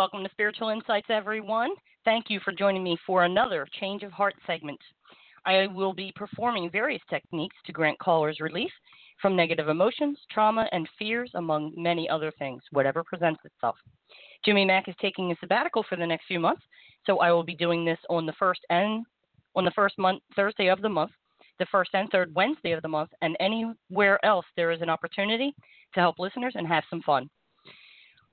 Welcome to Spiritual Insights, everyone. Thank you for joining me for another Change of Heart segment. I will be performing various techniques to grant callers relief from negative emotions, trauma, and fears, among many other things, whatever presents itself. Jimmy Mack is taking a sabbatical for the next few months, so I will be doing this on the first and on the first month Thursday of the month, the first and third Wednesday of the month, and anywhere else there is an opportunity to help listeners and have some fun.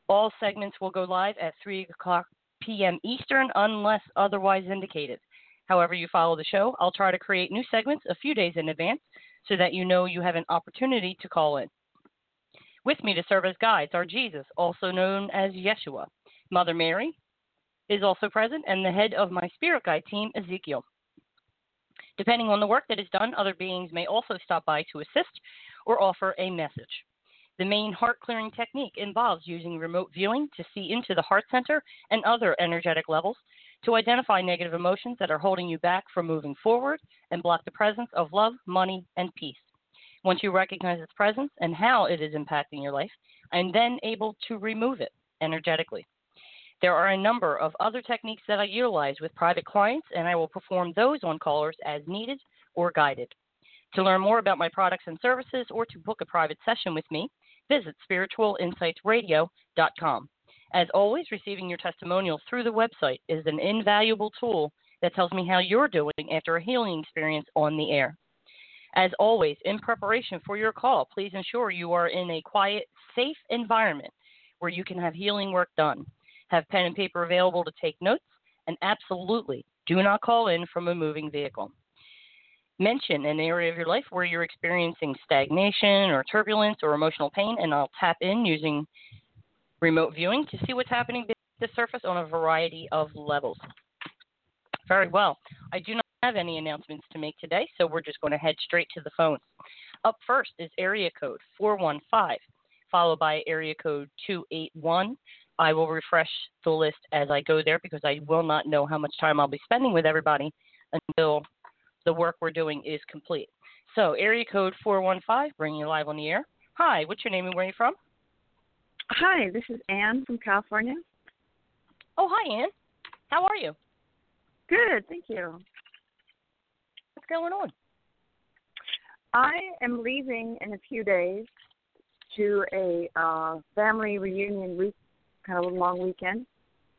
All segments will go live at 3 o'clock p.m. Eastern unless otherwise indicated. However, you follow the show, I'll try to create new segments a few days in advance so that you know you have an opportunity to call in. With me to serve as guides are Jesus, also known as Yeshua. Mother Mary is also present, and the head of my spirit guide team, Ezekiel. Depending on the work that is done, other beings may also stop by to assist or offer a message. The main heart clearing technique involves using remote viewing to see into the heart center and other energetic levels to identify negative emotions that are holding you back from moving forward and block the presence of love, money, and peace. Once you recognize its presence and how it is impacting your life, I'm then able to remove it energetically. There are a number of other techniques that I utilize with private clients, and I will perform those on callers as needed or guided. To learn more about my products and services or to book a private session with me, visit spiritualinsightsradio.com. As always, receiving your testimonials through the website is an invaluable tool that tells me how you're doing after a healing experience on the air. As always, in preparation for your call, please ensure you are in a quiet, safe environment where you can have healing work done. Have pen and paper available to take notes, and absolutely do not call in from a moving vehicle mention an area of your life where you're experiencing stagnation or turbulence or emotional pain, and I'll tap in using remote viewing to see what's happening beneath the surface on a variety of levels. Very well. I do not have any announcements to make today, so we're just going to head straight to the phones. Up first is area code 415, followed by area code 281. I will refresh the list as I go there because I will not know how much time I'll be spending with everybody until the work we're doing is complete. So, area code 415, bringing you live on the air. Hi, what's your name and where are you from? Hi, this is Anne from California. Oh, hi, Anne. How are you? Good, thank you. What's going on? I am leaving in a few days to a uh, family reunion week, kind of a long weekend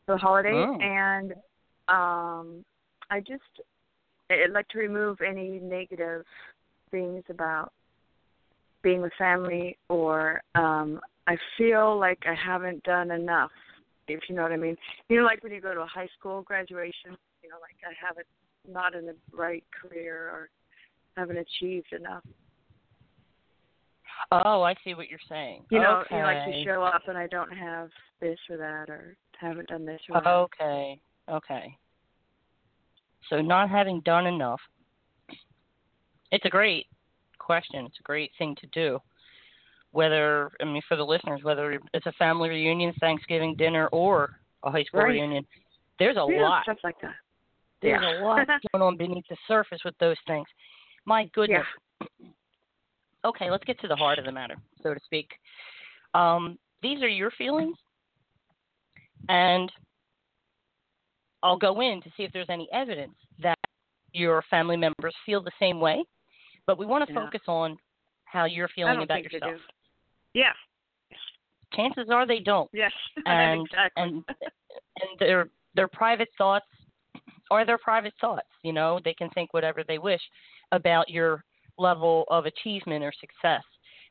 for the holidays, Oh. and um, I just I'd like to remove any negative things about being with family, or um, I feel like I haven't done enough. If you know what I mean, you know, like when you go to a high school graduation, you know, like I haven't not in the right career or haven't achieved enough. Oh, I see what you're saying. You know, okay. you know, like to show up and I don't have this or that or haven't done this or that. Okay, okay. So, not having done enough. It's a great question. It's a great thing to do. Whether, I mean, for the listeners, whether it's a family reunion, Thanksgiving dinner, or a high school Right. reunion, there's a Yeah, lot. stuff like that. There's Yeah. a lot going on beneath the surface with those things. My goodness. Yeah. Okay, let's get to the heart of the matter, so to speak. Um, these are your feelings, and I'll go in to see if there's any evidence that your family members feel the same way. But we want to Yeah. focus on how you're feeling about yourself. Yeah. chances are they don't. Yes, And exactly. and and their their private thoughts are their private thoughts. You know, they can think whatever they wish about your level of achievement or success,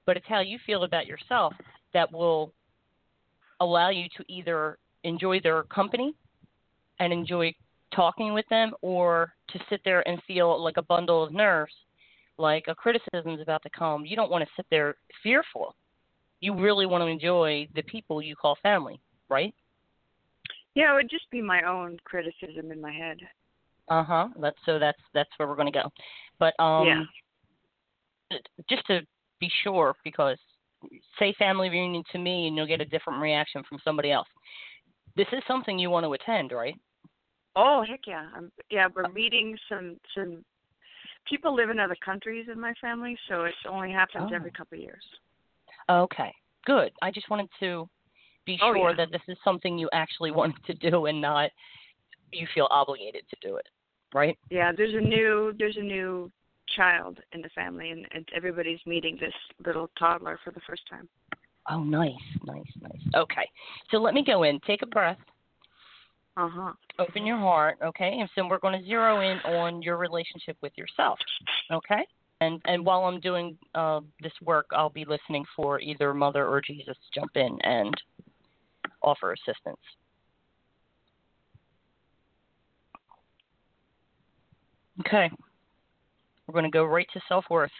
but it's how you feel about yourself that will allow you to either enjoy their company and enjoy talking with them or to sit there and feel like a bundle of nerves like a criticism is about to come you don't want to sit there fearful. You really want to enjoy the people you call family right? Yeah, it would just be my own criticism in my head. uh-huh. That's so that's that's where we're going to go. But um yeah. just to be sure because say family reunion to me and you'll get a different reaction from somebody else. This is something you want to attend right Oh heck yeah! I'm, yeah, we're uh, meeting some some people live in other countries in my family, so it only happens Oh. every couple of years. Okay, good. I just wanted to be Oh, sure yeah. that this is something you actually wanted to do and not you feel obligated to do it, right? Yeah, there's a new there's a new child in the family, and, and everybody's meeting this little toddler for the first time. Oh, nice, nice, nice. Okay, so let me go in. Take a breath. Uh huh. Open your heart, okay? And so we're going to zero in on your relationship with yourself, okay? And and while I'm doing uh, this work, I'll be listening for either Mother or Jesus to jump in and offer assistance. Okay. We're going to go right to self worth.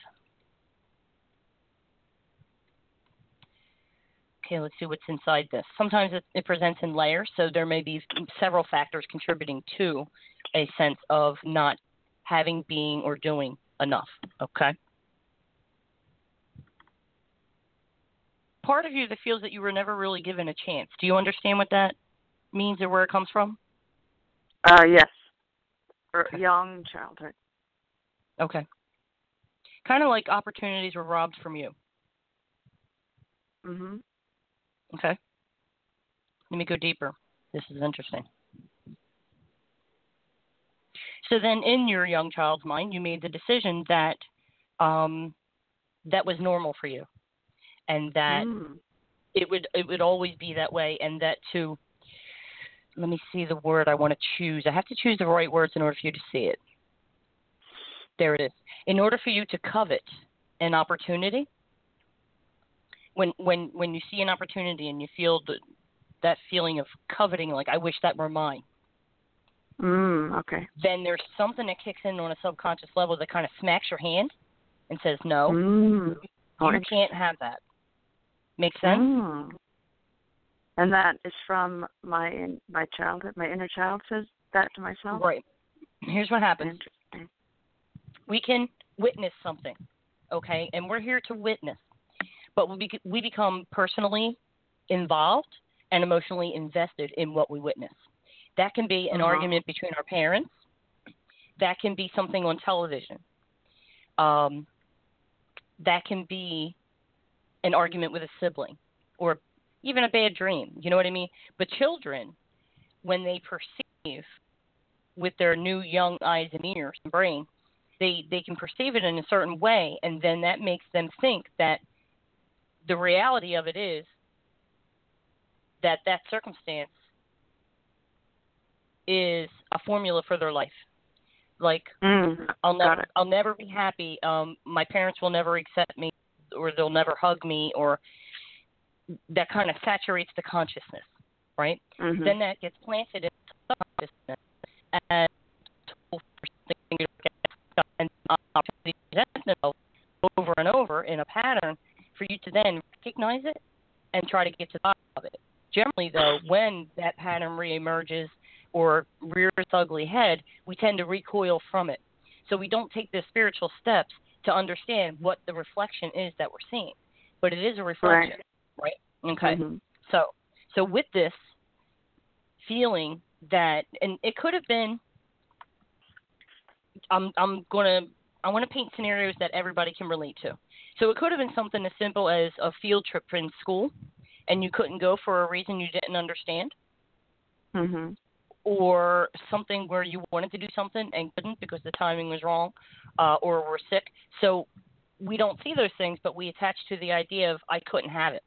Okay, let's see what's inside this. Sometimes it, it presents in layers, so there may be several factors contributing to a sense of not having, being, or doing enough. Okay. Part of you that feels that you were never really given a chance. Do you understand what that means or where it comes from? Uh yes. For young childhood. Okay. Kind of like opportunities were robbed from you. Mhm. Okay. Let me go deeper. This is interesting. So then, in your young child's mind, you made the decision that um, that was normal for you, and that Mm. it would it would always be that way, and that to let me see the word I want to choose. I have to choose the right words in order for you to see it. There it is. In order for you to covet an opportunity, when when when you see an opportunity and you feel the, that feeling of coveting, like I wish that were mine, Mm. Okay. then there's something that kicks in on a subconscious level that kind of smacks your hand and says, "No, Mm. Oh, you can't have that." Make sense? Mm. And that is from my my childhood. My inner child says that to myself. Right. Here's what happens. We can witness something, okay? And we're here to witness, but we bec- we become personally involved and emotionally invested in what we witness. That can be an Uh-huh. argument between our parents. That can be something on television. Um, that can be an argument with a sibling, or even a bad dream. You know what I mean? But children, when they perceive with their new young eyes and ears and brain, they they can perceive it in a certain way and then that makes them think that the reality of it is that that circumstance is a formula for their life like Mm. i'll never i'll never be happy um my parents will never accept me or they'll never hug me or that kind of saturates the consciousness right Mhm. then that gets planted in subconsciousness and and over and over in a pattern for you to then recognize it and try to get to the bottom of it. Generally, though, when that pattern reemerges or rears its ugly head, we tend to recoil from it. So we don't take the spiritual steps to understand what the reflection is that we're seeing. But it is a reflection, right? Okay. Mhm. So, so with this feeling that, and it could have been, I'm, I'm gonna, I want to paint scenarios that everybody can relate to. So it could have been something as simple as a field trip in school, and you couldn't go for a reason you didn't understand, Mhm. or something where you wanted to do something and couldn't because the timing was wrong, uh, or were sick. So we don't see those things, but we attach to the idea of I couldn't have it.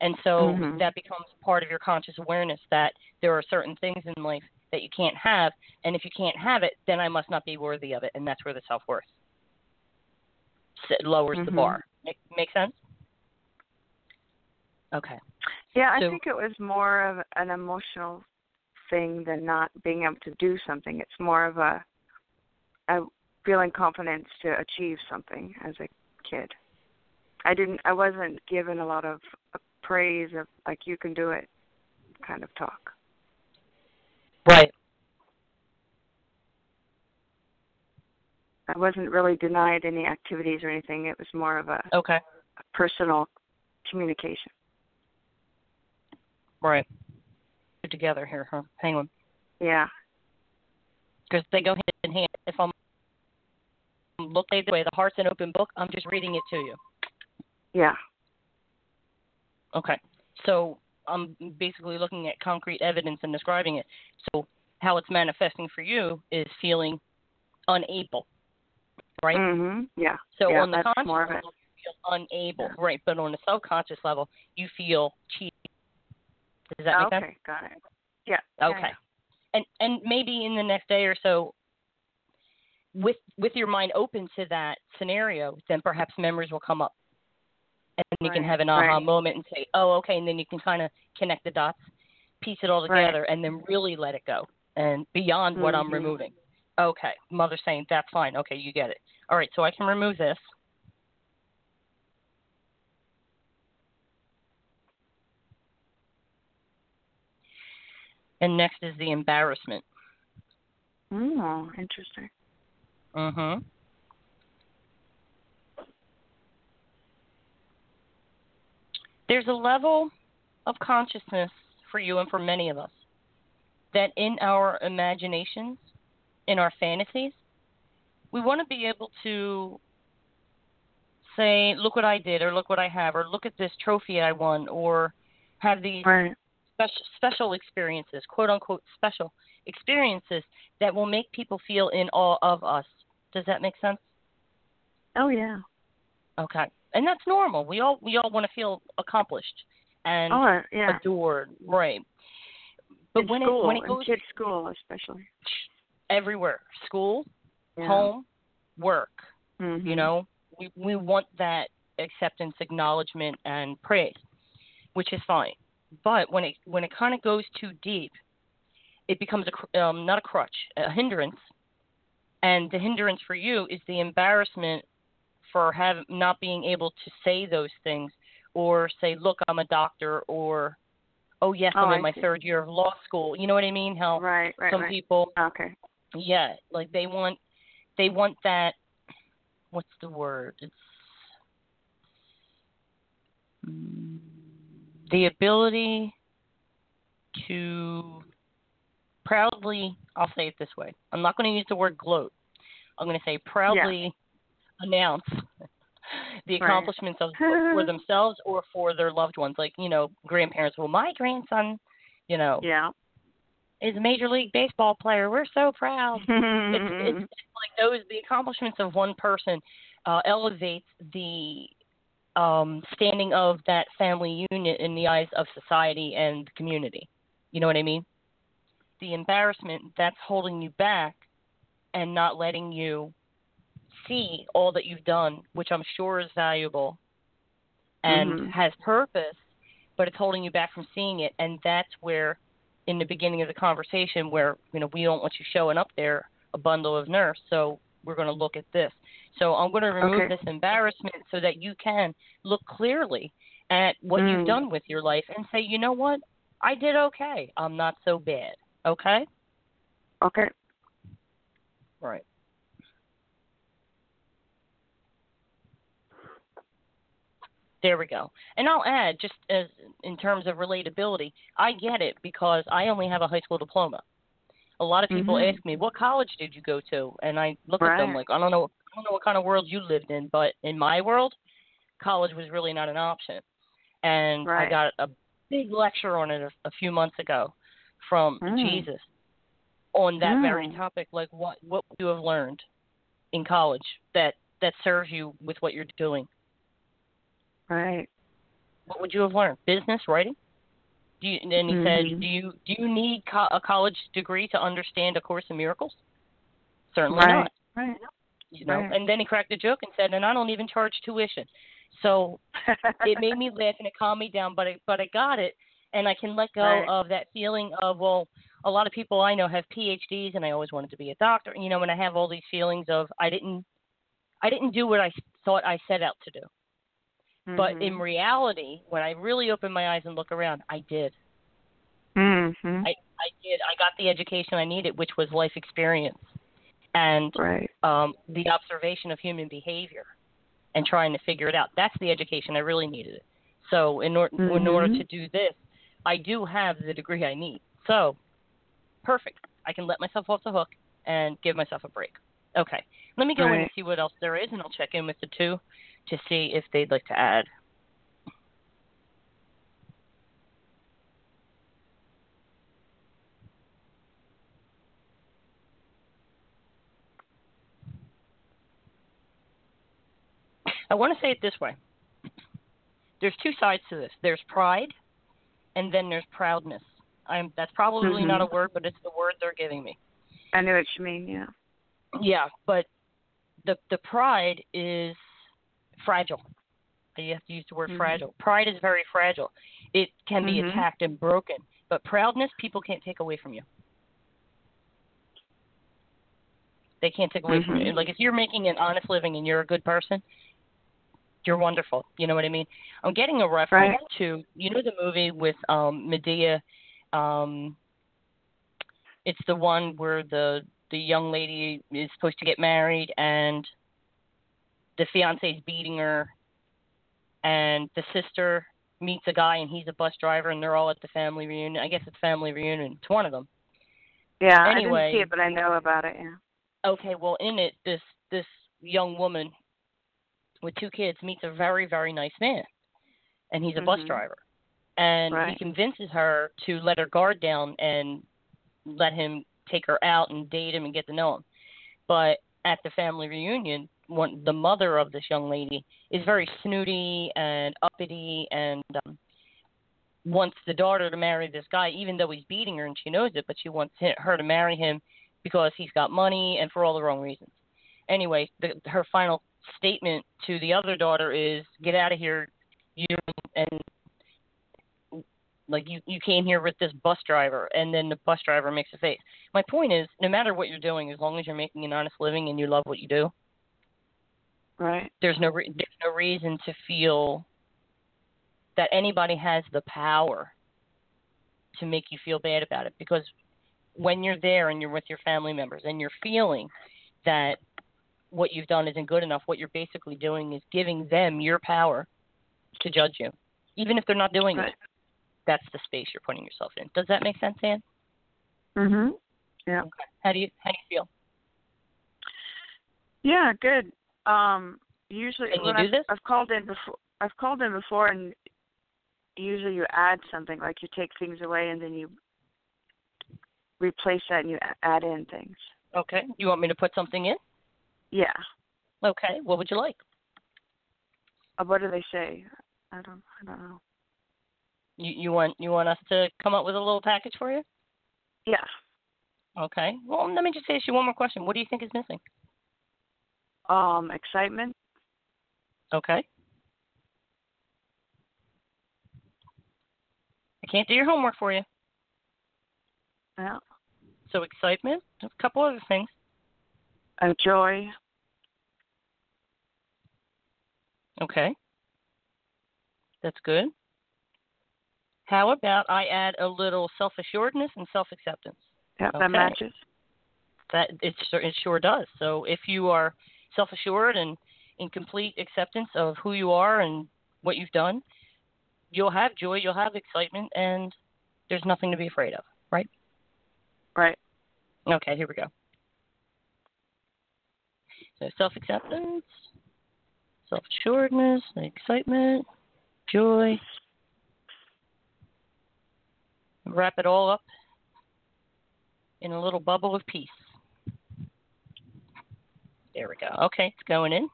And so Mhm. that becomes part of your conscious awareness that there are certain things in life that you can't have, and if you can't have it, then I must not be worthy of it, and that's where the self worth lowers the Mhm. bar. Make make sense? Okay. Yeah, I think it was more of an emotional thing than not being able to do something. It's more of a, a feeling confidence to achieve something as a kid. I didn't. I wasn't given a lot of praise of like you can do it, kind of talk. Right. I wasn't really denied any activities or anything. It was more of a, Okay. a personal communication. Right. Put together here, huh? Hang on. Yeah. Because they go hand in hand. If I'm looking at the way the heart's an open book, I'm just reading it to you. Yeah. Okay. So I'm basically looking at concrete evidence and describing it. So how it's manifesting for you is feeling unable, right? Mm-hmm. Yeah. So yeah, on the conscious more of it. level, you feel unable, right? But on the subconscious level, you feel cheated. Does that make okay, sense? got it. Yeah. yeah, Okay. And and maybe in the next day or so, with with your mind open to that scenario, then perhaps memories will come up, and you can have an aha right. moment and say, "Oh, okay," and then you can kind of connect the dots, piece it all together, and then really let it go and beyond what I'm Mhm. removing. Okay, mother saying that's fine. Okay, you get it. All right, so I can remove this. And next is the embarrassment. Oh, interesting. Mm-hmm. There's a level of consciousness for you and for many of us that in our imaginations, in our fantasies, we want to be able to say, look what I did, or look what I have, or look at this trophy I won, or have these Right. special special experiences, quote unquote special experiences that will make people feel in awe of us. Does that make sense? Oh yeah. Okay. And that's normal. We all we all want to feel accomplished and oh uh, yeah. adored, right? But in when school, it when it goes kids' school especially. everywhere, school, Yeah. home, work, Mhm. you know, we we want that acceptance, acknowledgement, and praise, which is fine. But when it when it kind of goes too deep, it becomes a um, not a crutch, a hindrance, and the hindrance for you is the embarrassment for have not being able to say those things or say, look, I'm a doctor, or oh yes, Oh, I'm in my see. third year of law school. You know what I mean? How Right, right, some right. people Okay. yeah, like they want they want that what's the word? It's mm, the ability to proudly I'll say it this way. I'm not going to use the word gloat. I'm going to say proudly announce the Right. accomplishments of for themselves or for their loved ones like, you know, grandparents, well my grandson, you know, Yeah. Is a major league baseball player. We're so proud it's, it's, it's like those the accomplishments of one person uh, elevates the um, standing of that family unit in the eyes of society and the community. You know what I mean? The embarrassment that's holding you back and not letting you see all that you've done, which I'm sure is valuable and Mhm. has purpose, but it's holding you back from seeing it. And that's where, in the beginning of the conversation, where you know we don't want you showing up there a bundle of nerves, so we're going to look at this. So I'm going to remove Okay. this embarrassment so that you can look clearly at what you've Mm. done with your life and say, you know what, I did okay. I'm not so bad. Okay. okay. Right. There we go. And I'll add, just as in terms of relatability, I get it because I only have a high school diploma. A lot of people Mhm. ask me, "What college did you go to?" And I look at them like, "I don't know, I don't know what kind of world you lived in, but in my world, college was really not an option." And I got a big lecture on it a, a few months ago from Mm. Jesus on that very Mm. topic, like what what you have learned in college that that serves you with what you're doing. Right. what would you have learned? Business, writing. Do you, and he Mhm. said, do you do you need co- a college degree to understand A Course in Miracles? Certainly right. not. Right. You know. Right. And then he cracked a joke and said, and I don't even charge tuition. So it made me laugh and it calmed me down, but I, but I got it, and I can let go Right. of that feeling of well, a lot of people I know have PhDs, and I always wanted to be a doctor, you know, and I have all these feelings of I didn't, I didn't do what I thought I set out to do. But in Mhm. reality, when I really open my eyes and look around, I did. Mhm. I, I did. I got the education I needed, which was life experience and right. um, the observation of human behavior and trying to figure it out. That's the education I really needed. So in, or- in order Mhm. to do this, I do have the degree I need. So perfect. I can let myself off the hook and give myself a break. Okay. Let me go in and see what else there is, and I'll check in with the two to see if they'd like to add. I want to say it this way. There's two sides to this. There's pride, and then there's proudness. I'm that's probably Mhm. not a word, but it's the word they're giving me. I know what you mean. Yeah. Yeah, but the the pride is fragile. You have to use the word Mhm. fragile. Pride is very fragile. It can be Mhm. attacked and broken, but proudness people can't take away from you. They can't take away from you. Mhm. Like if you're making an honest living and you're a good person, you're wonderful. You know what I mean? I'm getting a reference Right. to you know the movie with um Madea um it's the one where the the young lady is supposed to get married and the fiance's beating her and the sister meets a guy and he's a bus driver and they're all at the family reunion. I guess it's family reunion. It's one of them. Yeah. Anyway. I didn't see it, but I know about it. Yeah. Okay, well in it this this young woman with two kids meets a very very nice man. And he's a bus Mhm. driver. And he convinces her to let her guard down and let him take her out and date him and get to know him. But at the family reunion, one the mother of this young lady is very snooty and uppity and um wants the daughter to marry this guy even though he's beating her and she knows it, but she wants her to marry him because he's got money and for all the wrong reasons. Anyway, the, her final statement to the other daughter is, "Get out of here, you and like you you came here with this bus driver." And then the bus driver makes a face. My point is, no matter what you're doing, as long as you're making an honest living and you love what you do, Right. there's no re- there's no reason to feel that anybody has the power to make you feel bad about it because when you're there and you're with your family members and you're feeling that what you've done isn't good enough what you're basically doing is giving them your power to judge you even if they're not doing Right. it that's the space you're putting yourself in does that make sense Anne? Mhm. Yeah. how do you how do you feel Yeah. Good. Um. Usually, Can when I've? I've called in before. I've called in before, and usually you add something like you take things away and then you replace that and you add in things. okay you want me to put something in Yeah. okay what would you like Uh, what do they say? I don't. I don't know. You you want you want us to come up with a little package for you? Yeah. Okay. Well, let me just ask you one more question. What do you think is missing? Um. Excitement. Okay. I can't do your homework for you. Yeah. So excitement, a couple other things. Uh, joy. Okay. That's good. How about I add a little self-assuredness and self-acceptance? Yeah. Okay. That matches. That it sure- it sure does. So if you are self-assured and in complete acceptance of who you are and what you've done, you'll have joy, you'll have excitement, and there's nothing to be afraid of, right? Right. Okay, here we go. So self-acceptance, self-assuredness, excitement, joy. Wrap it all up in a little bubble of peace. There we go. Okay, it's going in.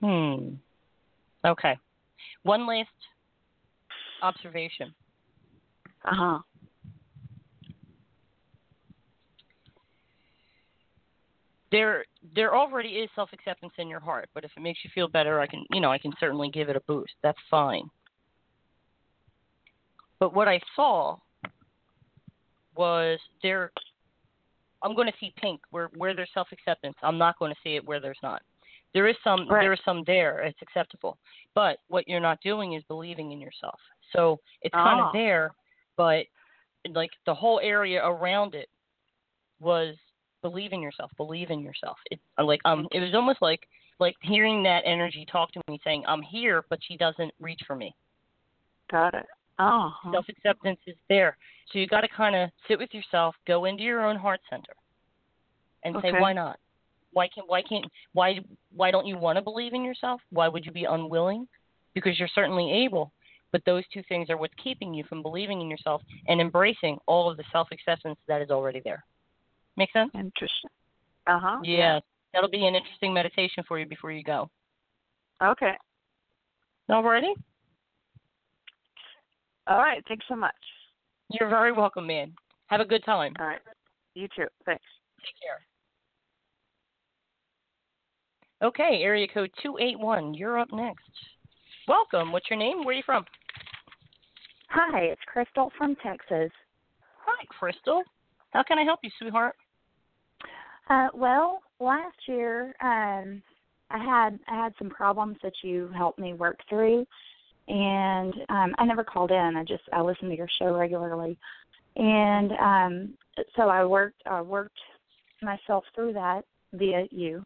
Hmm. Okay. One last observation. Uh huh. There, there already is self acceptance in your heart, but if it makes you feel better, I can, you know, I can certainly give it a boost. That's fine. But what I saw was there. I'm going to see pink where where there's self acceptance. I'm not going to see it where there's not. There is some Right. there is some there. It's acceptable. But what you're not doing is believing in yourself. So it's kind Ah. of there, but like the whole area around it was believe in yourself, believe in yourself. It like um it was almost like like hearing that energy talk to me saying, I'm here but she doesn't reach for me. Got it. Oh. huh. Self acceptance is there. So you got to kind of sit with yourself, go into your own heart center, and say, why not? Why can't why can't why why don't you want to believe in yourself? Why would you be unwilling? Because you're certainly able. But those two things are what's keeping you from believing in yourself and embracing all of the self acceptance that is already there. Make sense? Interesting. Uh huh. Yeah. That'll be an interesting meditation for you before you go. Okay. Alrighty? All right. Thanks so much. You're very welcome, man. Have a good time. All right. You too. Thanks. Take care. Okay, area code 281. You're up next. Welcome. What's your name? Where are you from? Hi, it's Crystal from Texas. Hi, Crystal. How can I help you, sweetheart? Uh, well, last year um, I had I had some problems that you helped me work through, and um, I never called in. I just I listened to your show regularly, and um, so I worked I worked myself through that via you,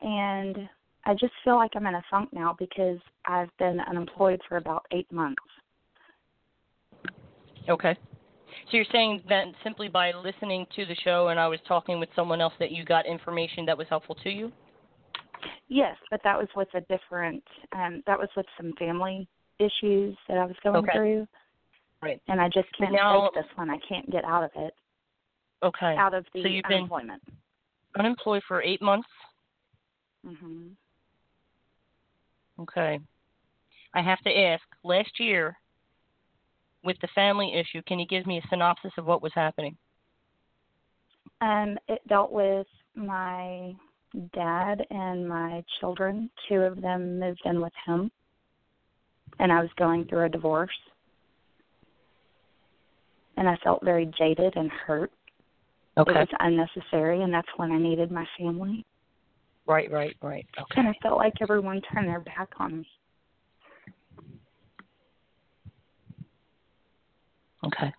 and I just feel like I'm in a funk now because I've been unemployed for about eight months. Okay. So you're saying that simply by listening to the show and I was talking with someone else that you got information that was helpful to you? Yes, but that was with a different. Um, that was with some family issues that I was going Okay. through, Right. and I just can't Now- this one. I can't get out of it, Okay. out of the So you've been- unemployment. Unemployed for eight months? hmm Okay. I have to ask, last year, with the family issue, can you give me a synopsis of what was happening? Um, it dealt with my dad and my children. Two of them moved in with him, and I was going through a divorce. And I felt very jaded and hurt. It was unnecessary, and that's when I needed my family. Right, right, right. Okay. And I felt like everyone turned their back on me. Okay.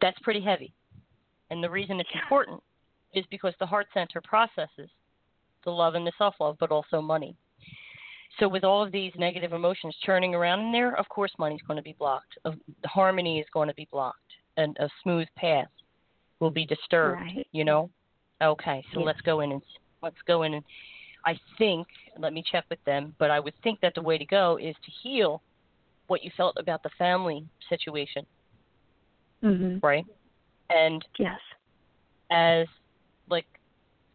That's pretty heavy. And the reason it's important is because the heart center processes the love and the self love, but also money. So, with all of these negative emotions churning around in there, of course, money's going to be blocked. Harmony is going to be blocked, and a smooth path will be disturbed. Right. You know. Okay, so let's go in and let's go in and I think let me check with them, but I would think that the way to go is to heal what you felt about the family situation, Mhm. right? And Yes. as like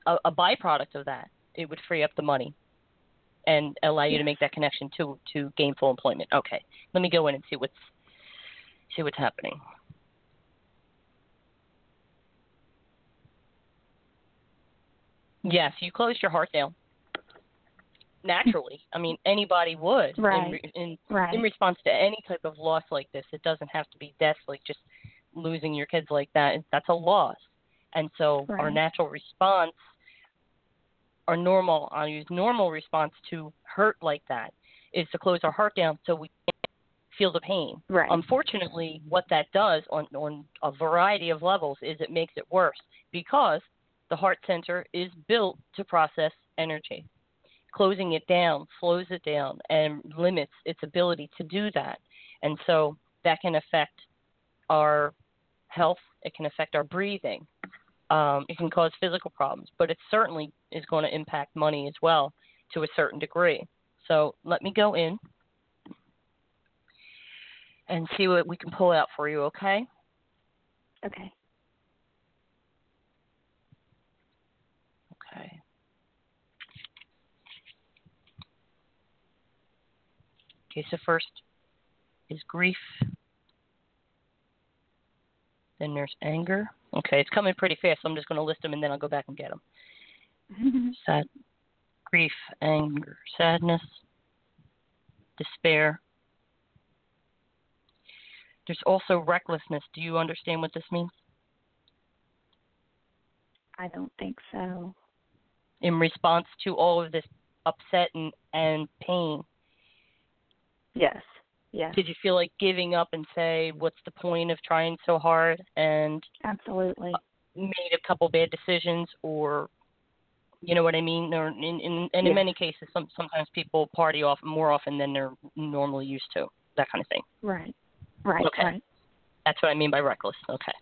a, a byproduct of that, it would free up the money and allow you to make that connection to to gainful employment. Okay, let me go in and see what's see what's happening. Yes, you closed your heart down. Naturally, I mean anybody would in, Right. re- in Right. in response to any type of loss like this. It doesn't have to be death, like just losing your kids like that. That's a loss. And so our natural response, our normal, I'll use normal response to hurt like that, is to close our heart down so we can't feel the pain. Right. Unfortunately, what that does on, on a variety of levels is it makes it worse because the heart center is built to process energy. Closing it down slows it down and limits its ability to do that. And so that can affect our health, it can affect our breathing, um, it can cause physical problems, but it certainly is going to impact money as well to a certain degree. So let me go in and see what we can pull out for you, okay? Okay. Okay. Okay, so first is grief. Then there's anger. Okay, it's coming pretty fast, so I'm just going to list them and then I'll go back and get them. Mm-hmm. Sad, grief, anger, sadness, despair. There's also recklessness. Do you understand what this means? I don't think so. In response to all of this upset and, and pain, Yes. Did you feel like giving up and say, what's the point of trying so hard and Absolutely. Uh, made a couple bad decisions or you know what I mean? Or in in and in Yeah. many cases some sometimes people party off more often than they're normally used to. That kind of thing. Right. Right. Okay. Right. That's what I mean by reckless. Okay.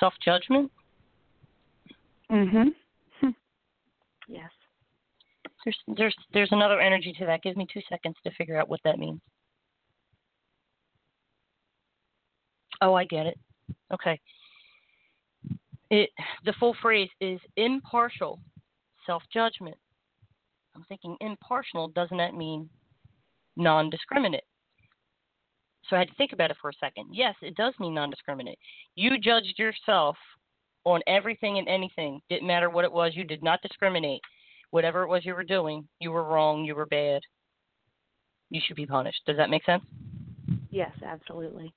Self judgment. Mhm. yes. There's there's there's another energy to that. Give me two seconds to figure out what that means. Oh, I get it. Okay. It the full phrase is impartial self judgment. I'm thinking impartial, doesn't that mean non discriminate? So I had to think about it for a second. Yes, it does mean non discriminate. You judged yourself on everything and anything. Didn't matter what it was, you did not discriminate. Whatever it was you were doing, you were wrong, you were bad. You should be punished. Does that make sense? Yes, absolutely.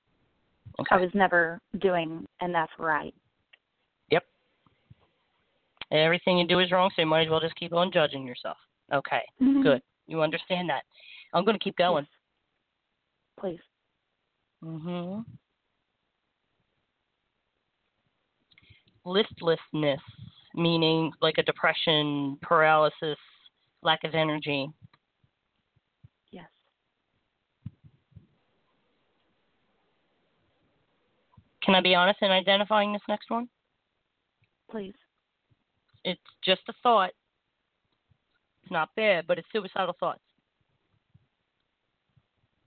Okay. I was never doing enough right. Yep. Everything you do is wrong, so you might as well just keep on judging yourself. Okay. Mhm. Good. You understand that. I'm going to keep going. Please. Mhm. Listlessness, meaning like a depression, paralysis, lack of energy. Yes. Can I be honest in identifying this next one? Please. It's just a thought. It's not bad, but it's suicidal thoughts.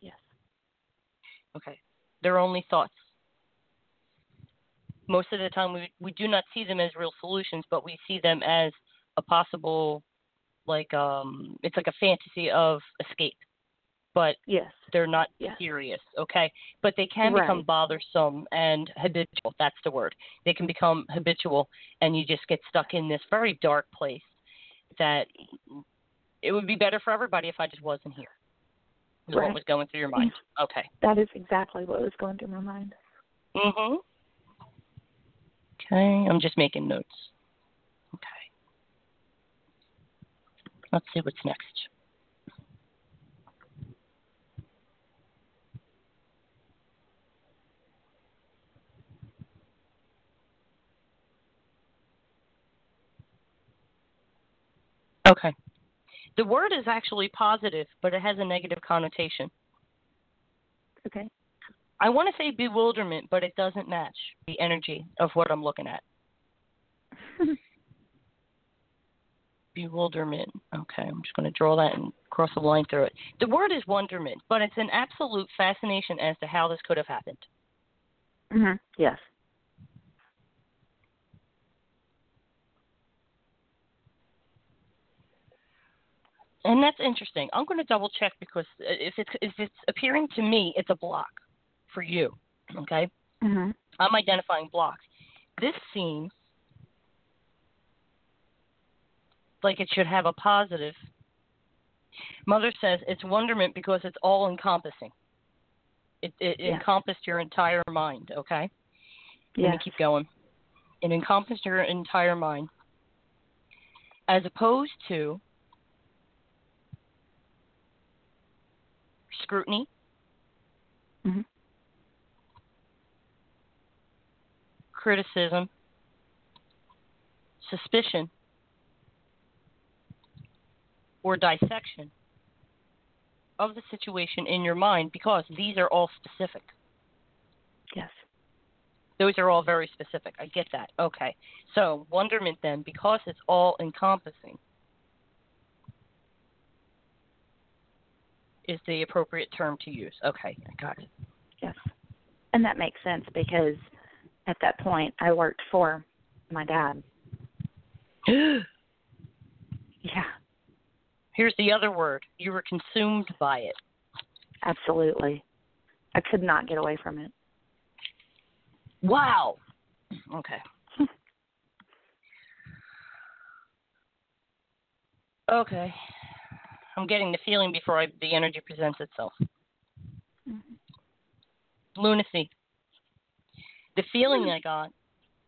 Yes. Okay. They're only thoughts. Most of the time, we, we do not see them as real solutions, but we see them as a possible, like, um, it's like a fantasy of escape. But Yes. they're not Yes. serious, okay? But they can become bothersome and habitual. That's the word. They can become habitual, and you just get stuck in this very dark place that it would be better for everybody if I just wasn't here. Is Right. what was going through your mind. Okay. That is exactly what was going through my mind. Mhm. Okay, I'm just making notes. Okay. Let's see what's next. Okay. The word is actually positive, but it has a negative connotation. Okay. I want to say bewilderment, but it doesn't match the energy of what I'm looking at. bewilderment. Okay, I'm just going to draw that and cross a line through it. The word is wonderment, but it's an absolute fascination as to how this could have happened. mhm. Yes. And that's interesting. I'm going to double check because if it's if it's appearing to me, it's a block for you. Okay, Mhm. I'm identifying blocks. This seems like it should have a positive. Mother says it's wonderment because it's all encompassing. It, it Yes. encompassed your entire mind. Okay. yeah. Let me keep going. It encompassed your entire mind, as opposed to scrutiny, Mhm. criticism, suspicion, or dissection of the situation in your mind because these are all specific. Yes. Those are all very specific. I get that. Okay. So, wonderment then, because it's all encompassing, is the appropriate term to use. Okay, I got it. Yes. and that makes sense because at that point I worked for my dad. yeah. Here's the other word. You were consumed by it. Absolutely. I could not get away from it. Wow. Okay. okay. I'm getting the feeling before I, the energy presents itself. Mm-hmm. Lunacy. The feeling I got,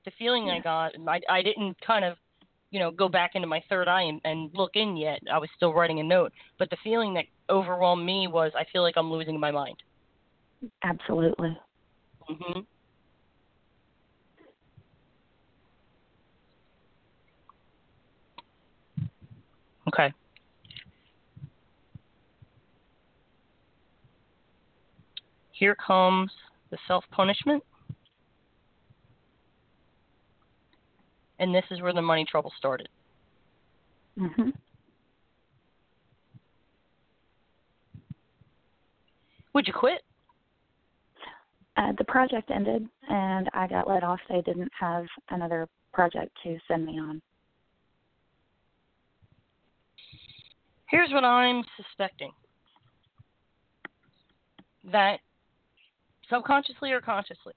the feeling I got, I, I didn't kind of, you know, go back into my third eye and, and look in yet. I was still writing a note. But the feeling that overwhelmed me was I feel like I'm losing my mind. Absolutely. hmm Okay. Here comes the self punishment. And this is where the money trouble started. Mhm. Would you quit? Uh, the project ended, and I got let off. They didn't have another project to send me on. Here's what I'm suspecting that subconsciously or consciously,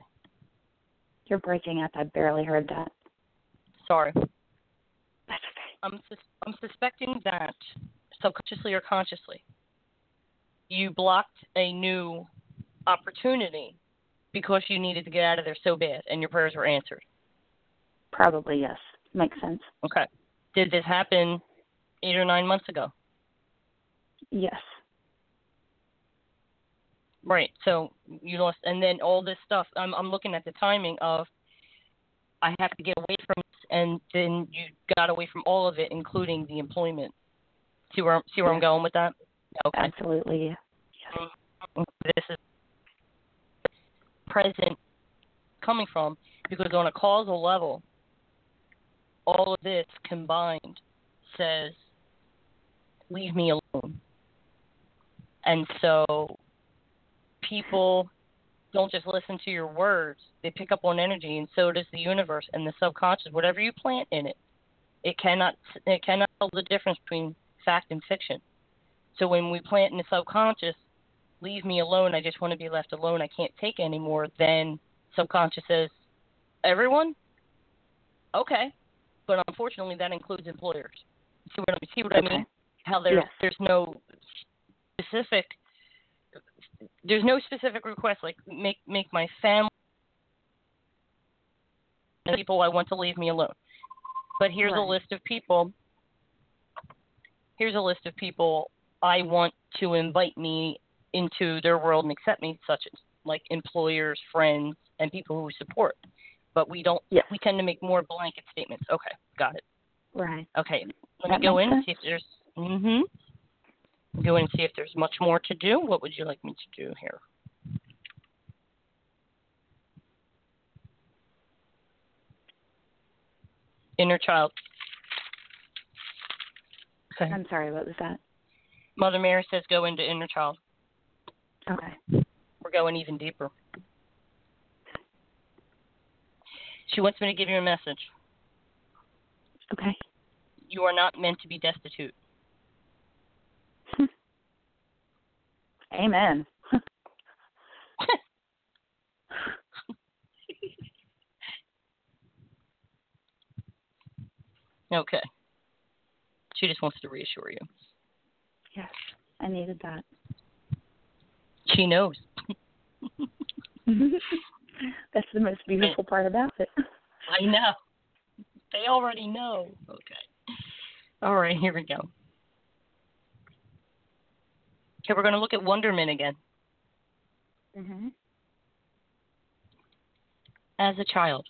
You're breaking up. I barely heard that. sorry, That's okay. I'm, sus- I'm suspecting that subconsciously or consciously, you blocked a new opportunity because you needed to get out of there so bad and your prayers were answered. Probably yes. Makes sense. Okay. Did this happen eight or nine months ago? Yes. Right. So you lost, and then all this stuff. I'm I'm looking at the timing of. I have to get away from this, and then you got away from all of it, including the employment. See where see where I'm going with that? Okay. Absolutely. This is present coming from because on a causal level, all of this combined says, "Leave me alone." And so people don't just listen to your words, they pick up on energy, and so does the universe and the subconscious. Whatever you plant in it, it cannot it cannot tell the difference between fact and fiction. So when we plant in the subconscious, leave me alone, I just want to be left alone, I can't take anymore, then subconscious says, everyone, okay, but unfortunately that includes employers. See what I see what I mean? How there's Yes. there's no specific there's no specific request like make make my family people I want to leave me alone. But here's a list of people. Here's a list of people I want to invite me into their world and accept me, such as like employers, friends, and people who support. But we don't. Yes. We tend to make more blanket statements. Okay, got it. Right. Okay, let That me go in and see if there's. Mm Mhm. Go and see if there's much more to do. What would you like me to do here? Inner child. Okay. I'm sorry. What was that? Mother Mary says go into inner child. Okay. We're going even deeper. She wants me to give you a message. Okay. You are not meant to be destitute. Amen. Okay. She just wants to reassure you. yes. I needed that. She knows. That's the most beautiful part about it. I know. They already know. Okay. All right, here we go. Okay, we're going to look at wonderment again. Mhm. As a child,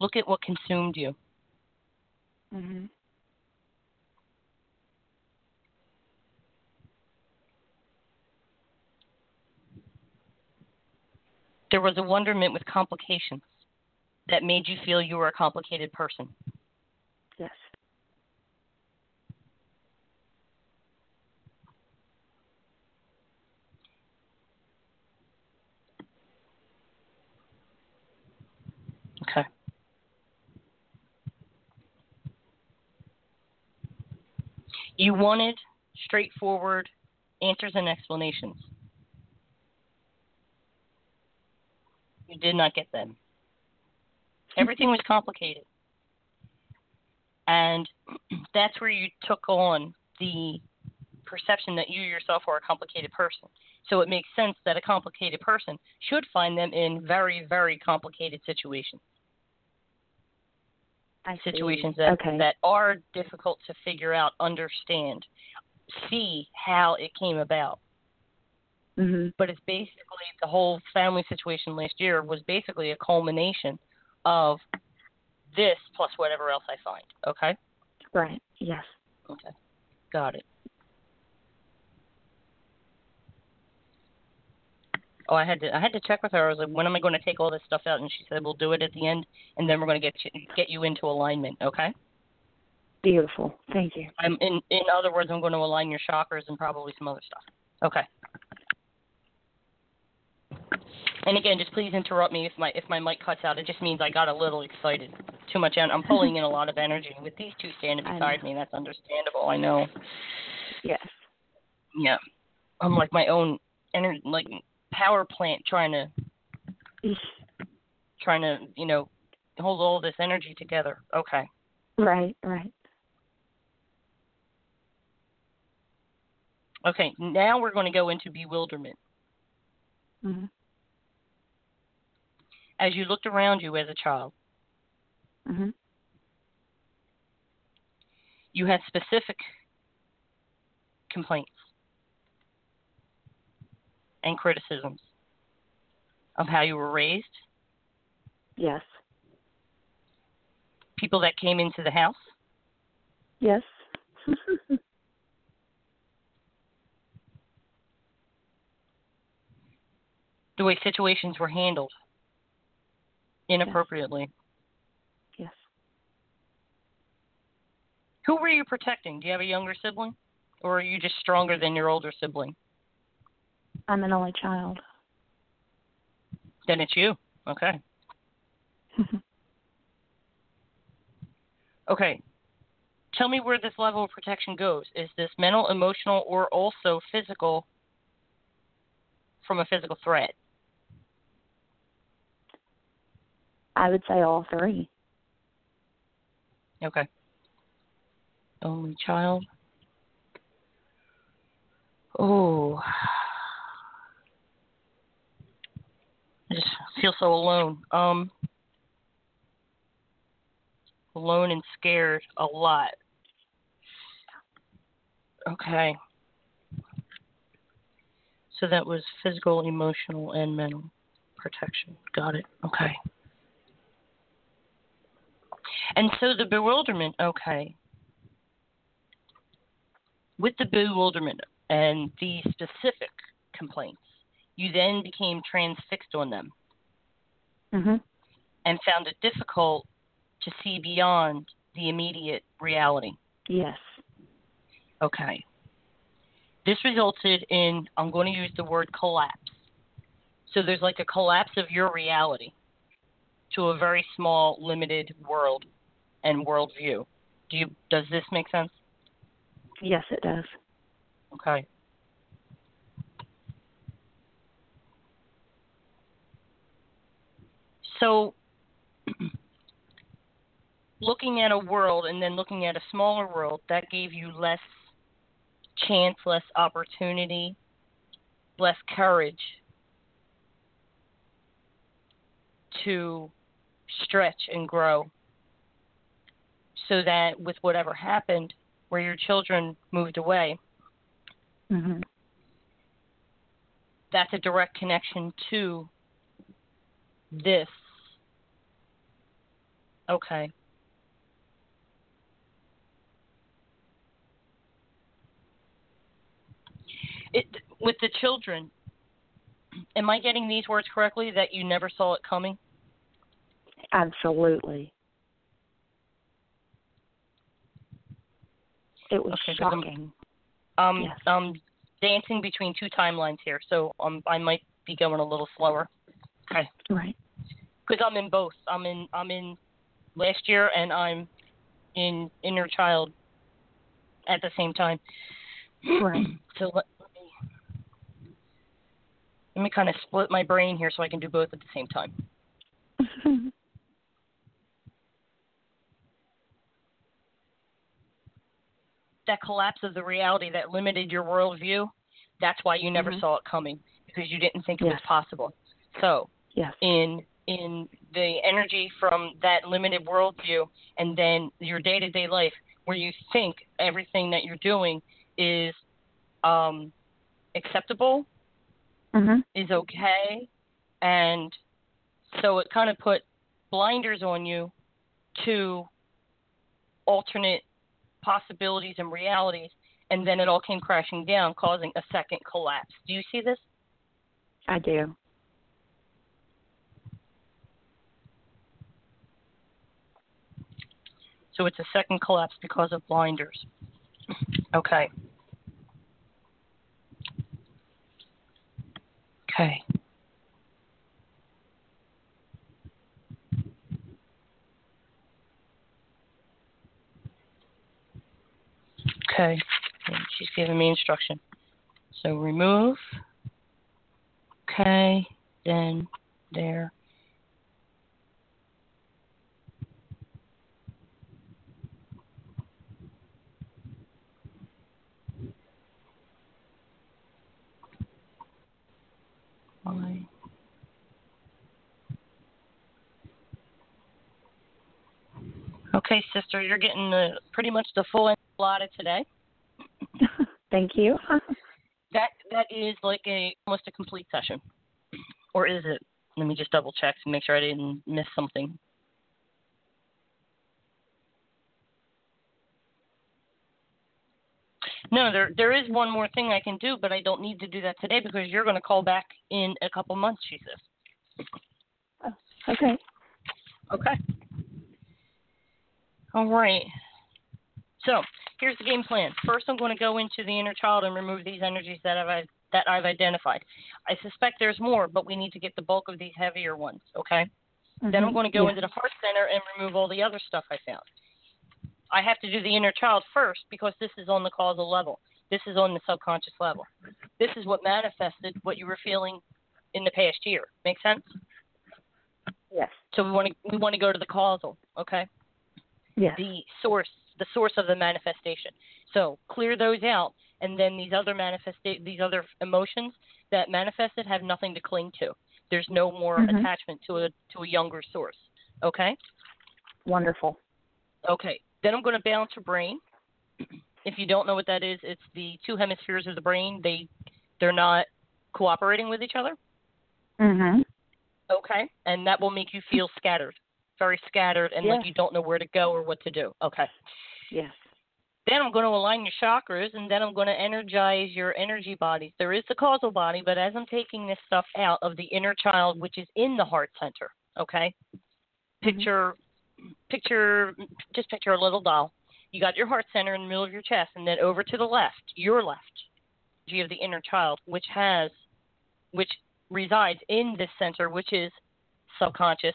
look at what consumed you. Mhm. There was a wonderment with complications that made you feel you were a complicated person. Yes. Okay you wanted straightforward answers and explanations. You did not get them. Everything was complicated. And that's where you took on the perception that you yourself are a complicated person. So it makes sense that a complicated person should find them in very, very complicated situations. I see. Situations that, okay. that are difficult to figure out, understand, see how it came about. hmm But it's basically the whole family situation last year was basically a culmination of this plus whatever else I find. Okay? Right. Yes. Okay. Got it. Oh, I had to I had to check with her. I was like, when am I going to take all this stuff out? And she said, we'll do it at the end, and then we're going to get you, get you into alignment. Okay. Beautiful. Thank you. I'm in in other words, I'm going to align your chakras and probably some other stuff. Okay. And again, just please interrupt me if my if my mic cuts out. It just means I got a little excited. Too much. en- I'm pulling in a lot of energy with these two standing beside me. That's understandable. I know. Yes. Yeah. I'm like my own ener- like power plant trying to trying to you know hold all this energy together. Okay. Right. Right. Okay. Now we're going to go into bewilderment. hmm As you looked around you as a child, hmm you had specific complaints and criticisms of how you were raised, Yes. people that came into the house, Yes. the way situations were handled inappropriately. yes. Who were you protecting? Do you have a younger sibling? Or are you just stronger than your older sibling? I'm an only child. Then it's you. Okay. Okay. Tell me where this level of protection goes. Is this mental, emotional, or also physical from a physical threat? I would say all three. Okay. Only child. Oh. I just feel so alone. Um alone and scared a lot. Okay. So that was physical, emotional, and mental protection. Got it. Okay. And so the bewilderment, okay. With the bewilderment and the specific complaints, you then became transfixed on them Mhm. and found it difficult to see beyond the immediate reality. Yes. Okay. This resulted in, I'm going to use the word collapse. So there's like a collapse of your reality to a very small, limited world and worldview. Do you? Does this make sense? Yes, it does. Okay. So, looking at a world and then looking at a smaller world, that gave you less chance, less opportunity, less courage to stretch and grow. So that with whatever happened, where your children moved away, Mhm. that's a direct connection to this. Okay. It with the children. Am I getting these words correctly? That you never saw it coming. Absolutely. It was Okay, 'cause I'm- shocking. Um, Yes. um, dancing between two timelines here, so um, I might be going a little slower. Okay. Right. because I'm in both. I'm in I'm in last year and I'm in inner child at the same time. Right. so let, me let me kind of split my brain here so I can do both at the same time. that collapse of the reality that limited your worldview, that's why you never Mhm. saw it coming because you didn't think it Yes. was possible. So yes. in in the energy from that limited worldview and then your day to day life where you think everything that you're doing is um acceptable, Mhm. is okay, and so it kind of put blinders on you to alternate possibilities and realities, and then it all came crashing down, causing a second collapse. Do you see this? I do. So it's a second collapse because of blinders. Okay. Okay. Okay. She's giving me instruction. So remove. Okay. Then there. Fine. Okay, sister, you're getting the pretty much the full enchilada today. Thank you. That that is like a almost a complete session, or is it? Let me just double check to make sure I didn't miss something. No, there there is one more thing I can do, but I don't need to do that today because you're going to call back in a couple months. She says. okay. Okay. All right. So here's the game plan. First, I'm going to go into the inner child and remove these energies that I've that I've identified. I suspect there's more, but we need to get the bulk of these heavier ones. Okay. Then I'm Mhm. going to go Yeah. into the heart center and remove all the other stuff I found. I have to do the inner child first because this is on the causal level. This is on the subconscious level. This is what manifested what you were feeling in the past year. Make sense? Yes. So we want to we want to go to the causal, okay? Yes. The source, the source of the manifestation. So clear those out, and then these other manifest these other emotions that manifested have nothing to cling to. There's no more Mhm. attachment to a to a younger source. Okay. Wonderful. Okay. Then I'm going to balance your brain. If you don't know what that is, it's the two hemispheres of the brain. They they're not cooperating with each other. Mhm. Okay. And that will make you feel scattered, very scattered, and like you don't know where to go or what to do. Okay. Yes. Then I'm going to align your chakras, and then I'm going to energize your energy bodies. There is the causal body, but as I'm taking this stuff out of the inner child, which is in the heart center, okay? Picture, picture, just picture a little doll. You got your heart center in the middle of your chest, and then over to the left, your left, you have the inner child, which has, which resides in this center, which is subconscious,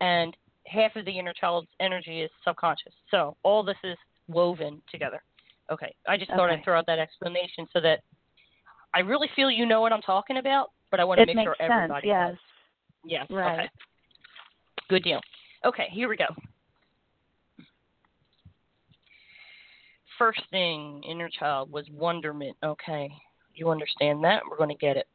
and half of the inner child's energy is subconscious. So all this is woven together. Okay, I just thought Okay. I'd throw out that explanation so that I really feel you know what I'm talking about, but I want to It make sure sense. everybody Yes. does. Yes. Right. Okay. Good deal. Okay, here we go. First thing, inner child, was wonderment. Okay, you understand that? We're going to get it.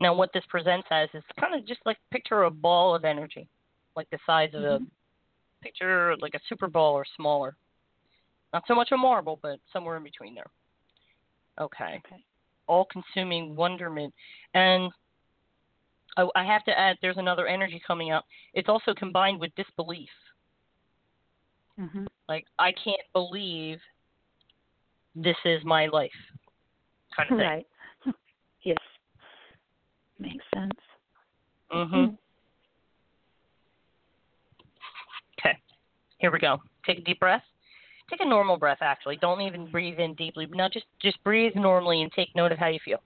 Now, what this presents as is kind of just like picture a ball of energy, like the size of a mm-hmm. picture, like a super ball or smaller. Not so much a marble, but somewhere in between there. Okay. Okay. All consuming wonderment. And I, I have to add, there's another energy coming up. It's also combined with disbelief. Mhm. Like, I can't believe this is my life, kind of thing. Right. yes. Makes sense. Mm-hmm. Okay, here we go. Take a deep breath. Take a normal breath. Actually, don't even breathe in deeply. Now, just just breathe normally and take note of how you feel.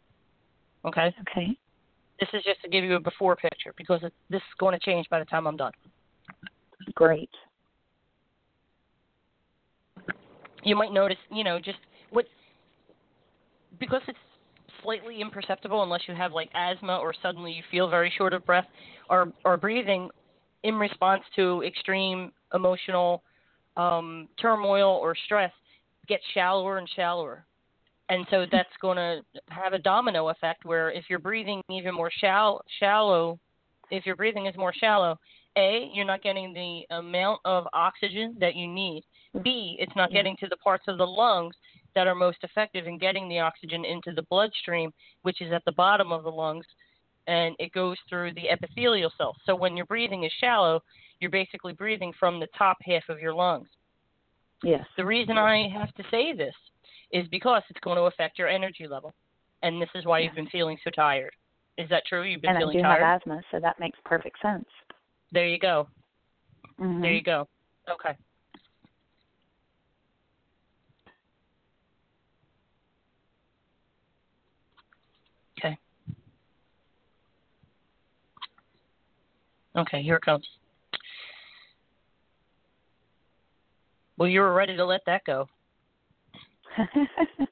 Okay. Okay. This is just to give you a before picture because it, this is going to change by the time I'm done. Great. you might notice, you know, just what because it's slightly imperceptible unless you have like asthma or suddenly you feel very short of breath or or breathing in response to extreme emotional um, turmoil or stress gets shallower and shallower. And so that's going to have a domino effect where if you're breathing even more shallow, shallow, if your breathing is more shallow, A, you're not getting the amount of oxygen that you need. B, it's not getting to the parts of the lungs that are most effective in getting the oxygen into the bloodstream, which is at the bottom of the lungs, and it goes through the epithelial cells. So when your breathing is shallow, you're basically breathing from the top half of your lungs. Yes. The reason I have to say this is because it's going to affect your energy level, and this is why you've been feeling so tired. Is that true? You've been and feeling I do tired. have asthma, so that makes perfect sense. There you go. Mm-hmm. There you go. Okay. Okay. Okay, here it comes. Well, you were ready to let that go.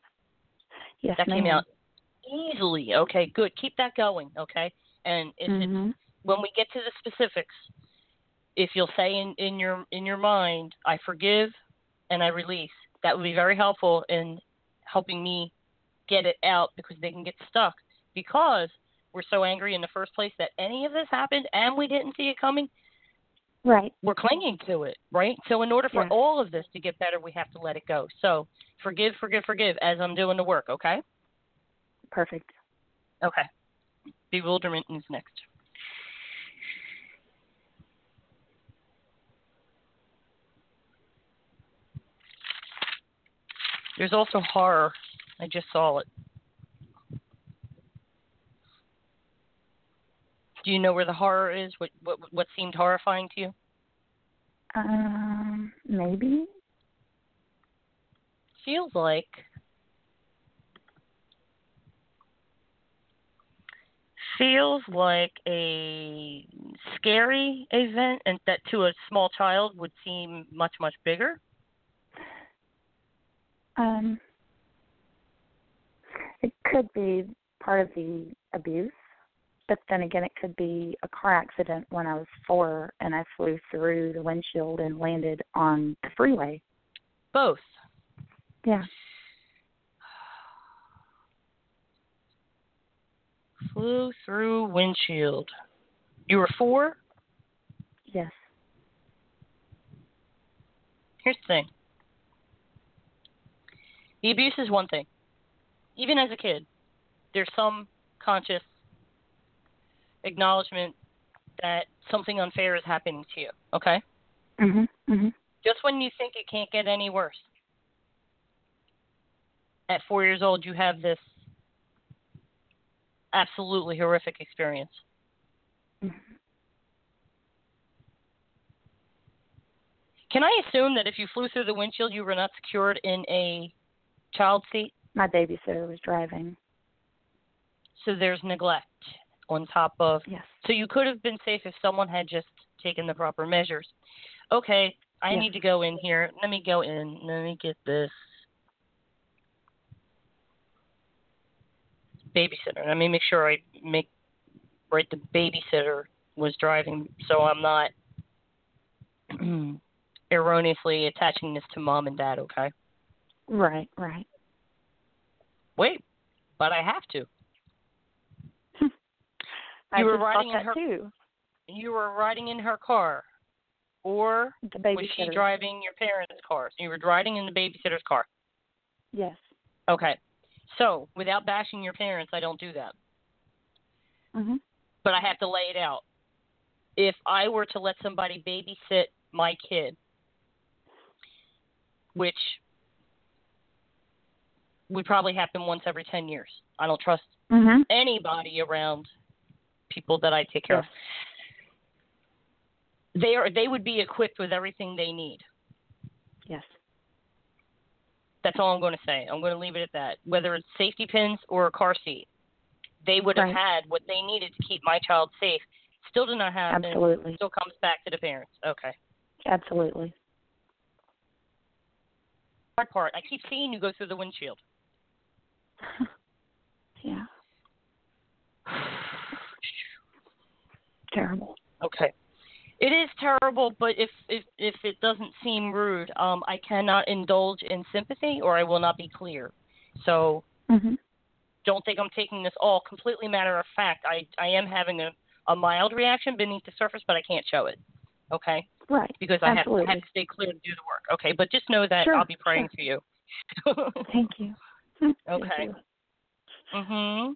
yes, that ma'am. came out easily. Okay, good. Keep that going. Okay, and if it's Mhm. when we get to the specifics, if you'll say in, in your in your mind, I forgive and I release, that would be very helpful in helping me get it out because they can get stuck because we're so angry in the first place that any of this happened and we didn't see it coming. Right. We're clinging to it, right? So in order for Yeah. all of this to get better, we have to let it go. So forgive, forgive, forgive as I'm doing the work. Okay. Perfect. Okay. Bewilderment is next. There's also horror. I just saw it. You know where the horror is? What what what seemed horrifying to you? Um, maybe. Feels like feels like a scary event and that to a small child would seem much much bigger. Um, it could be part of the abuse, but then again, it could be a car accident when I was four and I flew through the windshield and landed on the freeway. Both. Yeah. Flew through windshield. You were four? Yes. Here's the thing. The abuse is one thing. Even as a kid, there's some conscious acknowledgement that something unfair is happening to you, okay? Mhm. Mhm. Just when you think it can't get any worse. At four years old, you have this absolutely horrific experience. Mhm. Can I assume that if you flew through the windshield, you were not secured in a child seat? My babysitter was driving. So there's neglect on top of. Yes. So you could have been safe if someone had just taken the proper measures. Okay, I Yeah. need to go in here. Let me go in. Let me get this. Babysitter. Let me make sure I make right. The babysitter was driving, so I'm not erroneously attaching this to mom and dad. Okay. Right. Right. Wait, but I have to. I You were riding in her- too. You were riding in her car, or was she driving your parents' car? So you were riding in the babysitter's car. Yes. Okay. So without bashing your parents, I don't do that. Mhm. But I have to lay it out. If I were to let somebody babysit my kid, which would probably happen once every 10 years, I don't trust Mhm. anybody around people that I take care of. They are they would be equipped with everything they need. Yes. That's all I'm going to say. I'm going to leave it at that. Whether it's safety pins or a car seat, they would have had what they needed to keep my child safe. Still did not have. Absolutely. Still comes back to the parents. Okay. Absolutely. hard part. I keep seeing you go through the windshield. yeah. Terrible. Okay. It is terrible, but if if if it doesn't seem rude, um, I cannot indulge in sympathy, or I will not be clear. So Mhm. don't think I'm taking this all completely matter of fact. I I am having a a mild reaction beneath the surface, but I can't show it. Okay, Right. because I have, Absolutely. have to stay clear to do the work. Okay, but just know that Sure, I'll be praying for you. Thank you. Thank Okay. you. mhm.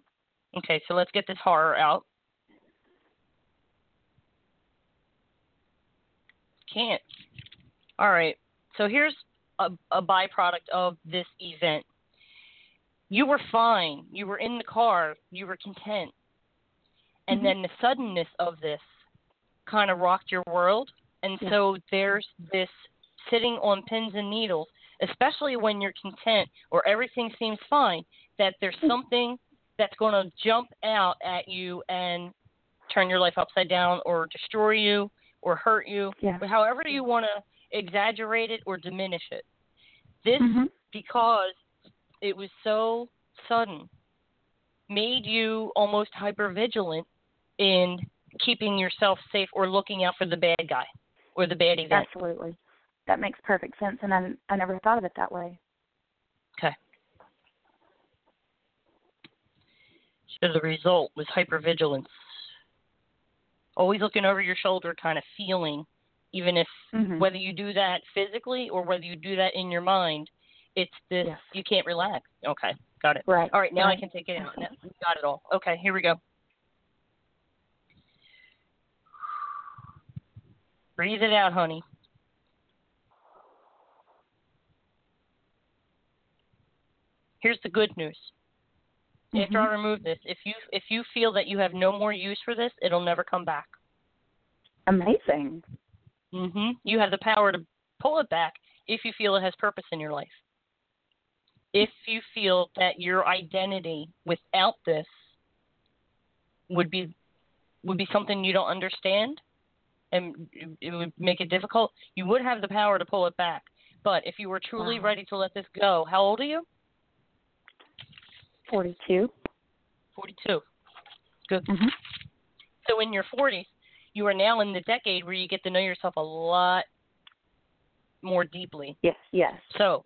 Okay, so let's get this horror out. Can't. All right. So here's a, a byproduct of this event. You were fine. You were in the car. You were content. And Mhm. then the suddenness of this kind of rocked your world. And Yeah. so there's this sitting on pins and needles, especially when you're content or everything seems fine, that there's Mm. something that's going to jump out at you and turn your life upside down or destroy you or hurt you, Yeah. however you want to exaggerate it or diminish it. This, Mhm. because it was so sudden, made you almost hyper vigilant in keeping yourself safe or looking out for the bad guy or the bad event. Absolutely. That makes perfect sense, and I I never thought of it that way. Okay. So the result was hypervigilance. Always looking over your shoulder, kind of feeling, even if Mhm. whether you do that physically or whether you do that in your mind, it's this you can't relax. Okay, got it. Right. All right, now I can take it out. Got it all. Okay, here we go. Breathe it out, honey. Here's the good news. After I remove this, if you if you feel that you have no more use for this, it'll never come back. Amazing. Mhm. You have the power to pull it back if you feel it has purpose in your life. If you feel that your identity without this would be would be something you don't understand and it would make it difficult, you would have the power to pull it back. But if you were truly Wow. ready to let this go, how old are you? Forty-two. 42. Good. Mhm. So in your 40s, you are now in the decade where you get to know yourself a lot more deeply. Yes. Yes. So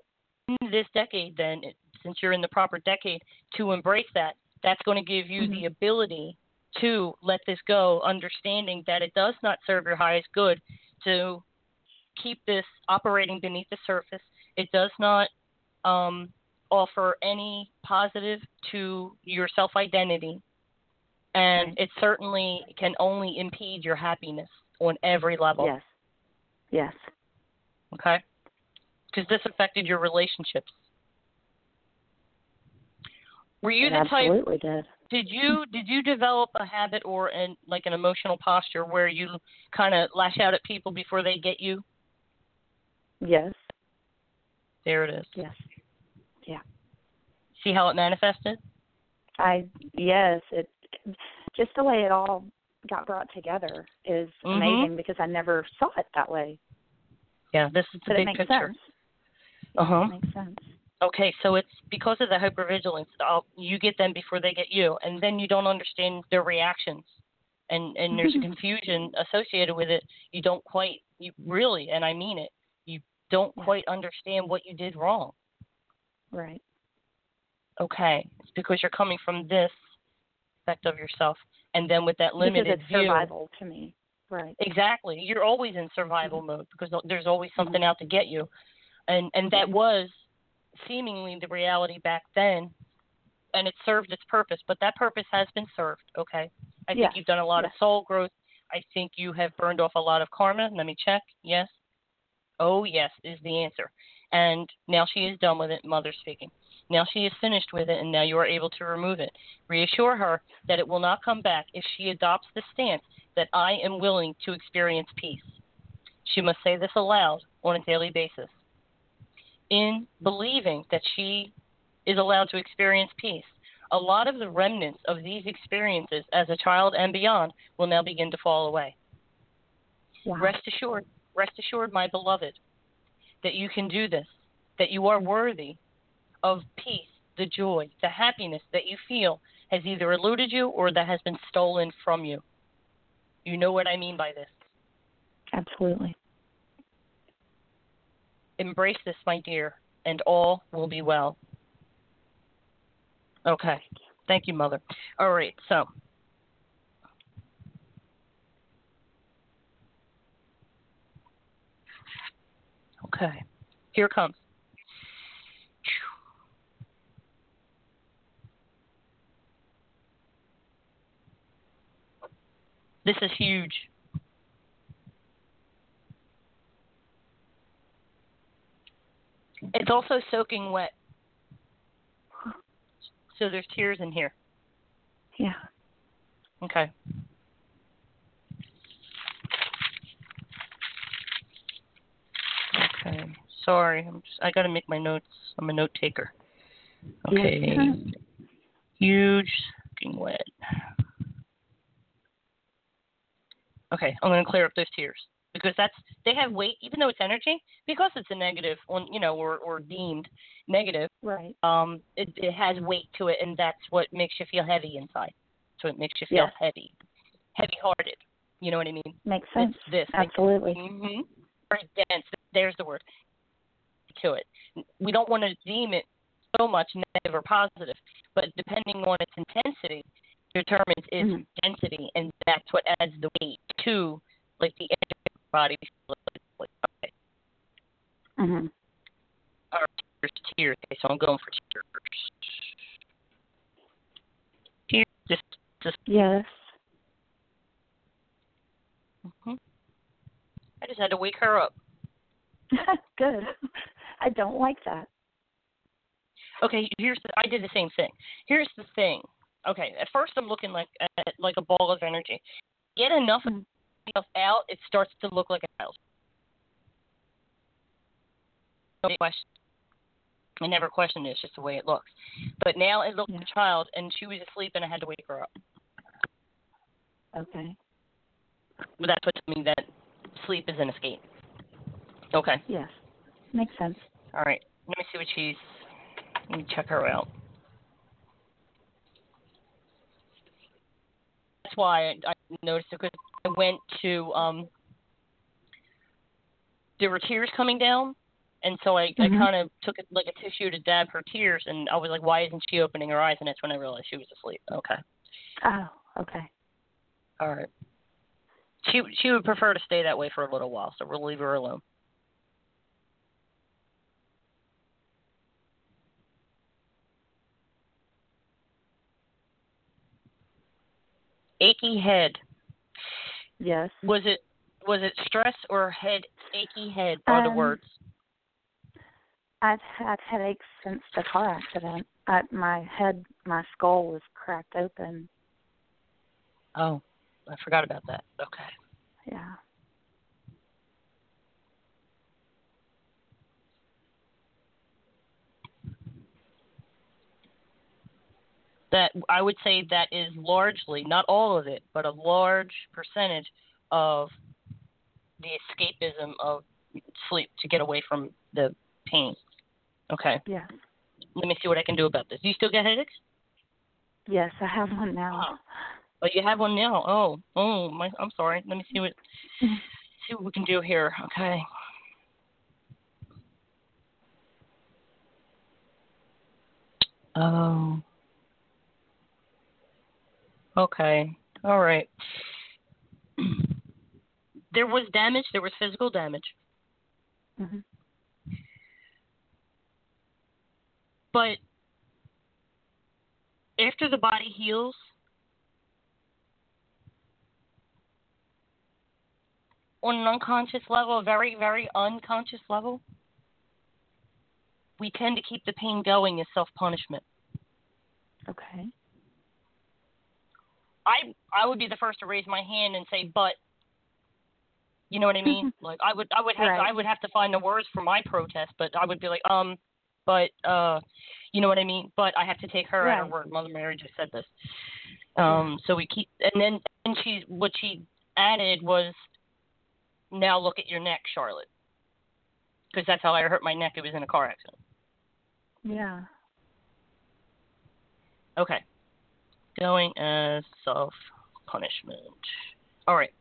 in this decade, then, since you're in the proper decade, to embrace that, that's going to give you Mhm. the ability to let this go, understanding that it does not serve your highest good to keep this operating beneath the surface. It does not um, offer any positive to your self identity, and it certainly can only impede your happiness on every level. Yes. Yes. Okay? Because this affected your relationships. Were you it the type? absolutely did. Did you did you develop a habit or an like an emotional posture where you kind of lash out at people before they get you? Yes. There it is. Yes. See how it manifested? I yes, it just the way it all got brought together is Mhm. amazing because I never saw it that way. Yeah, this is the But it big makes picture. sense. Uh huh. It makes sense. Okay, so it's because of the hypervigilance. I'll, you get them before they get you, and then you don't understand their reactions, and and there's a confusion associated with it. You don't quite, you really, and I mean it. You don't quite understand what you did wrong. Right. Okay, it's because you're coming from this aspect of yourself, and then with that limited because it's view. survival to me. Right. Exactly. You're always in survival mm-hmm. mode because there's always mm-hmm. something out to get you. And and that mm-hmm. was seemingly the reality back then and it served its purpose, but that purpose has been served, okay? I think you've done a lot of soul growth. I think you have burned off a lot of karma. Let me check. Yes. Oh, yes is the answer. And now she is done with it, mother speaking. Now she is finished with it, and now you are able to remove it. Reassure her that it will not come back if she adopts the stance that I am willing to experience peace. She must say this aloud on a daily basis. In believing that she is allowed to experience peace, a lot of the remnants of these experiences as a child and beyond will now begin to fall away. Wow. Rest assured, rest assured, my beloved, that you can do this, that you are worthy of peace, the joy, the happiness that you feel has either eluded you or that has been stolen from you. You know what I mean by this. Absolutely. Embrace this, my dear, and all will be well. Okay. Thank you, Mother. All right, so. Okay, here comes. This is huge. It's also soaking wet. So there's tears in here. Yeah. Okay. Okay. Sorry, I'm just I gotta make my notes. I'm a note taker. Okay. Yeah. Huge soaking wet. Okay, I'm gonna clear up those tears because that's they have weight, even though it's energy, because it's a negative, on you know, or or deemed negative. Right. Um, it it has weight to it, and that's what makes you feel heavy inside. So it makes you feel Yes. heavy, heavy-hearted. You know what I mean? Makes sense. It's this. like, Absolutely. hmm Very dense. There's the word to it. We don't want to deem it so much negative or positive, but depending on its intensity, determines its Mhm. density, and that's what adds the weight to like the energy of the body. Like, okay, Mhm. all right, tears, tears. Okay, so I'm going for tears. Tears, just, just. Yes. hmm I just had to wake her up. That's good. I don't like that. Okay, here's the, I did the same thing. Here's the thing. Okay, at first I'm looking like at, like a ball of energy. Get enough of Mhm. stuff out, it starts to look like a child. No question. I never questioned it. It's just the way it looks. But now it looked like a child, and she was asleep, and I had to wake her up. Okay. Well, that's what told me that sleep is an escape. Okay. Yes. Makes sense. All right. Let me see what she's. Let me check her out. That's why I, I noticed it because I went to. um There were tears coming down, and so I, I Mhm. kind of took it like a tissue to dab her tears, and I was like, "Why isn't she opening her eyes?" And that's when I realized she was asleep. Okay. Oh, okay. All right. She she would prefer to stay that way for a little while, so we'll leave her alone. Achy head. Yes. Was it was it stress or head achy head are the Um, words? I've had headaches since the car accident. I, my head, my skull was cracked open. Oh, I forgot about that. Okay. Yeah. That I would say that is largely, not all of it, but a large percentage of the escapism of sleep to get away from the pain. Okay. Yes. Let me see what I can do about this. Do you still get headaches? Yes, I have one now. Oh. oh, you have one now. Oh, oh, my. I'm sorry. Let me see what see what we can do here. Okay. Oh. Okay. All right. There was damage. There was physical damage, hmm but after the body heals, on an unconscious level, a very, very unconscious level, we tend to keep the pain going as self punishment. Okay. I I would be the first to raise my hand and say, but you know what I mean? like I would I would have Right. I would have to find the words for my protest, but I would be like, um, but uh, you know what I mean? But I have to take her at her word. Mother Mary just said this. Um, so we keep, and then and she what she added was, now look at your neck, Charlotte. because that's how I hurt my neck. It was in a car accident. Yeah. Okay. Going as self punishment. All right.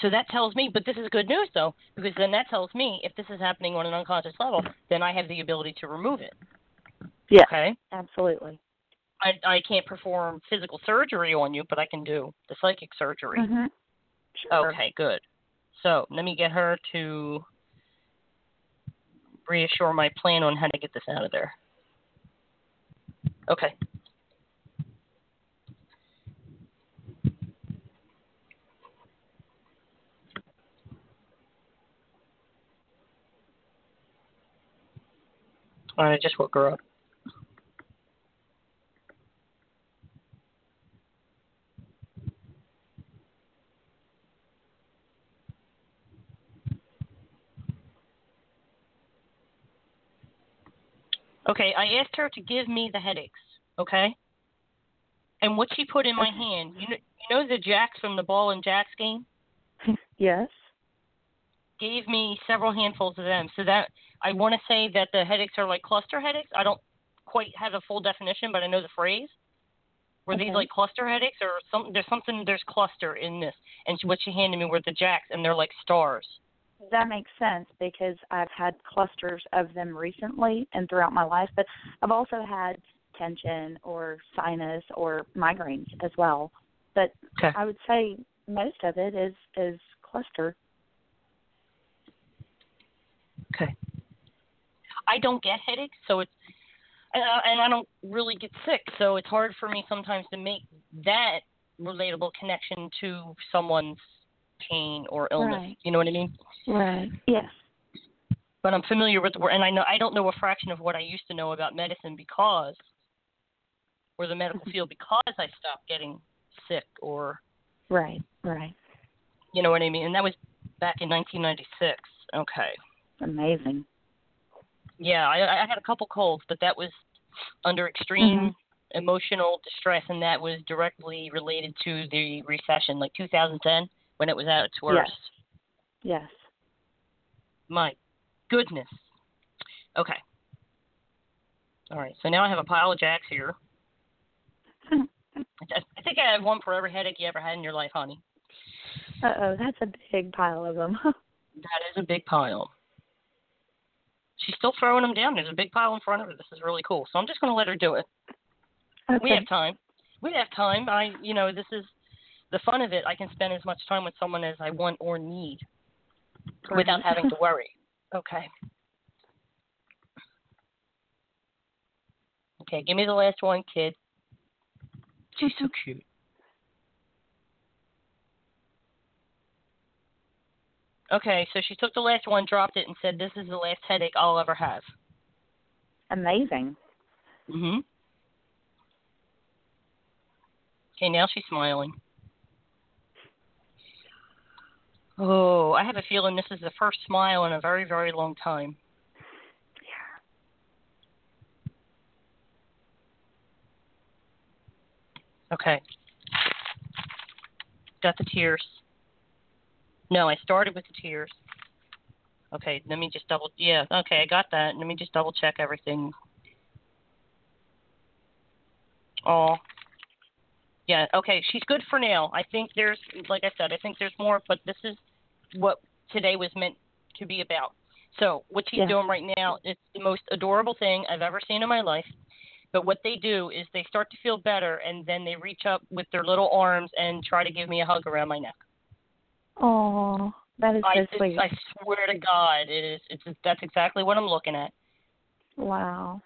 So that tells me, but this is good news though, because then that tells me if this is happening on an unconscious level, then I have the ability to remove it. Yeah. Okay. Absolutely. I I can't perform physical surgery on you, but I can do the psychic surgery. Mhm. Sure. Okay, good. So let me get her to reassure my plan on how to get this out of there. Okay. All right, I just woke her up. Okay, I asked her to give me the headaches, okay? And what she put in my hand, you know, you know the jacks from the ball and jacks game? Yes. Gave me several handfuls of them. So that I want to say that the headaches are like cluster headaches. I don't quite have a full definition, but I know the phrase. Were these like cluster headaches or something? There's something. There's cluster in this, and what she handed me were the jacks, and they're like stars. That makes sense because I've had clusters of them recently and throughout my life, but I've also had tension or sinus or migraines as well. But Okay. I would say most of it is is cluster. Okay. I don't get headaches, so it's and I, and I don't really get sick, so it's hard for me sometimes to make that relatable connection to someone's pain or illness. Right. You know what I mean? Right. Yes. But I'm familiar with the word, and I know I don't know a fraction of what I used to know about medicine because, or the medical mm-hmm. field, because I stopped getting sick, or Right. Right. you know what I mean. And that was back in 1996. Okay. Amazing. Yeah, I, I had a couple colds, but that was under extreme emotional distress, and that was directly related to the recession, like 2010, when it was at its worst. Yes. yes. My goodness. Okay. All right, so now I have a pile of jacks here. I I think I have one for every headache you ever had in your life, honey. Uh oh, that's a big pile of them. That is a big pile. She's still throwing them down. There's a big pile in front of her. This is really cool. So I'm just going to let her do it. okay. We have time. We have time. I, you know, this is the fun of it. I can spend as much time with someone as I want or need without having to worry. Okay. Okay, give me the last one, kid. She's so cute. Okay, so she took the last one, dropped it, and said, "This is the last headache I'll ever have." Amazing. Mhm. Okay, now she's smiling. Oh, I have a feeling this is the first smile in a very, very long time. Yeah. Okay. Got the tears. No, I started with the tears. Okay, let me just double. Yeah, okay, I got that. Let me just double check everything. Oh. Yeah, okay, she's good for now. I think there's, like I said, I think there's more, but this is what today was meant to be about. So, what she's Yeah. doing right now is the most adorable thing I've ever seen in my life. But what they do is they start to feel better, and then they reach up with their little arms and try to give me a hug around my neck. Oh, that is so I, it's- sweet. I swear to God, it is. It's that's exactly what I'm looking at. Wow.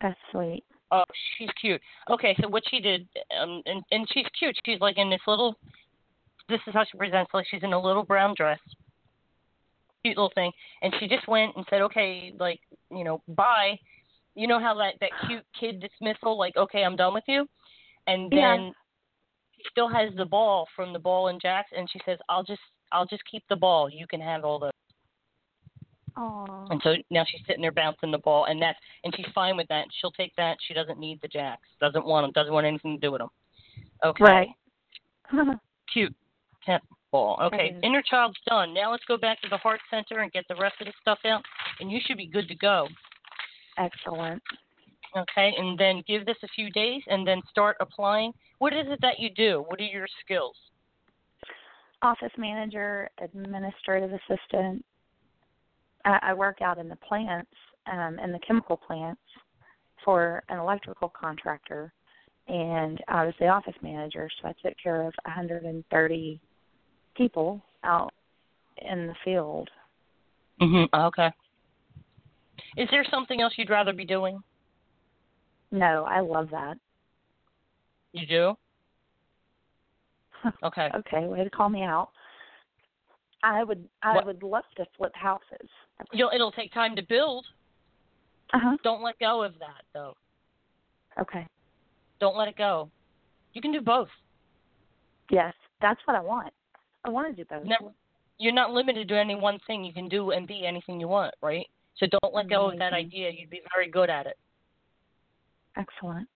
That's sweet. Oh, she's cute. Okay, so what she did, um, and and she's cute. She's like in this little. This is how she presents. Like she's in a little brown dress, cute little thing, and she just went and said, "Okay, like you know, bye." You know how that that cute kid dismissal, like, "Okay, I'm done with you," and then Yeah. Still has the ball from the ball and jacks, and she says, "I'll just I'll just keep the ball. You can have all the." Oh. And so now she's sitting there bouncing the ball, and that's and she's fine with that. She'll take that. She doesn't need the jacks. Doesn't want them. Doesn't want anything to do with them. Okay. Right. Cute. Can't, ball. Okay, is. inner child's done. Now let's go back to the heart center and get the rest of the stuff out, and you should be good to go. Excellent. Okay, and then give this a few days, and then start applying. What is it that you do? What are your skills? Office manager, administrative assistant. I, I work out in the plants, um, in the chemical plants for an electrical contractor, and I was the office manager, so I took care of 130 people out in the field. Mm-hmm. Okay. Is there something else you'd rather be doing? No, I love that. You do? Okay. Okay, way to call me out. I would I What- would love to flip houses. You'll, it'll take time to build. Uh huh. Don't let go of that, though. Okay. Don't let it go. You can do both. Yes, that's what I want. I want to do both. Never, you're not limited to any one thing. You can do and be anything you want, right? So don't let go of that idea. You'd be very good at it. Excellent.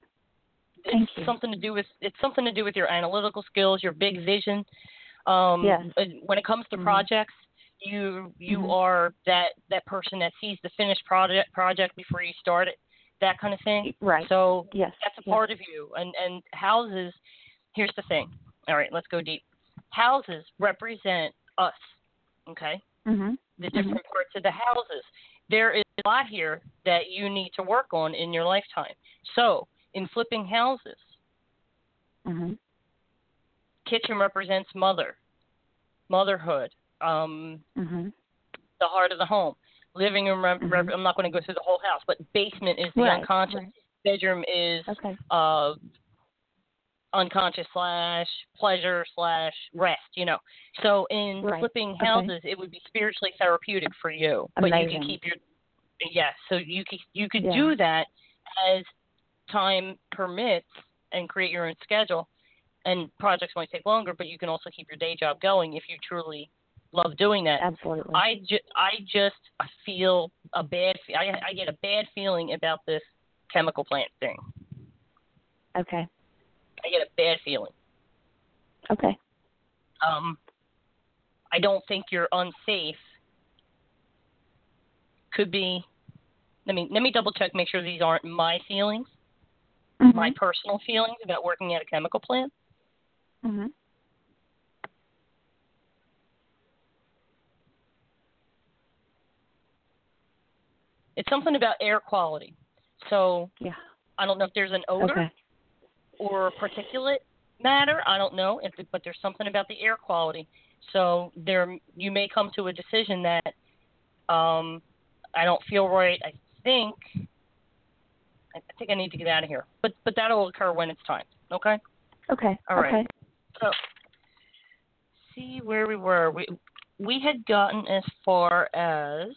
It's Thank you. something to do with it's something to do with your analytical skills, your big vision. Um, Yes. When it comes to Mhm. projects, you you Mhm. are that that person that sees the finished project project before you start it, that kind of thing. Right. So yes. that's a yes. part of you. And and houses. Here's the thing. All right, let's go deep. Houses represent us. Okay, Mhm. the different parts of the houses. There is a lot here that you need to work on in your lifetime. So in flipping houses, Mhm. kitchen represents mother, motherhood, um, Mhm. the heart of the home. Living room, rep- Mhm. I'm not going to go through the whole house, but basement is the Right, unconscious. right. Bedroom is Okay. uh, unconscious slash pleasure slash rest. You know, so in Right. flipping Okay. houses, it would be spiritually therapeutic for you, but you can keep your yeah. So you can you could Yeah. do that as time permits and create your own schedule. And projects might take longer, but you can also keep your day job going if you truly love doing that. Absolutely. I, ju- I just feel a bad. fe- I, I get a bad feeling about this chemical plant thing. okay. I get a bad feeling. Okay. Um, I don't think you're unsafe. Could be. Let me let me double check. Make sure these aren't my feelings, Mhm. my personal feelings about working at a chemical plant. Mhm. It's something about air quality. So Yeah. I don't know if there's an odor Okay. Or particulate matter. I don't know, if but there's something about the air quality. So there, you may come to a decision that um, I don't feel right. I think I think I need to get out of here. But but that'll occur when it's time. Okay. Okay. All right. Okay. So see where we were. We we had gotten as far as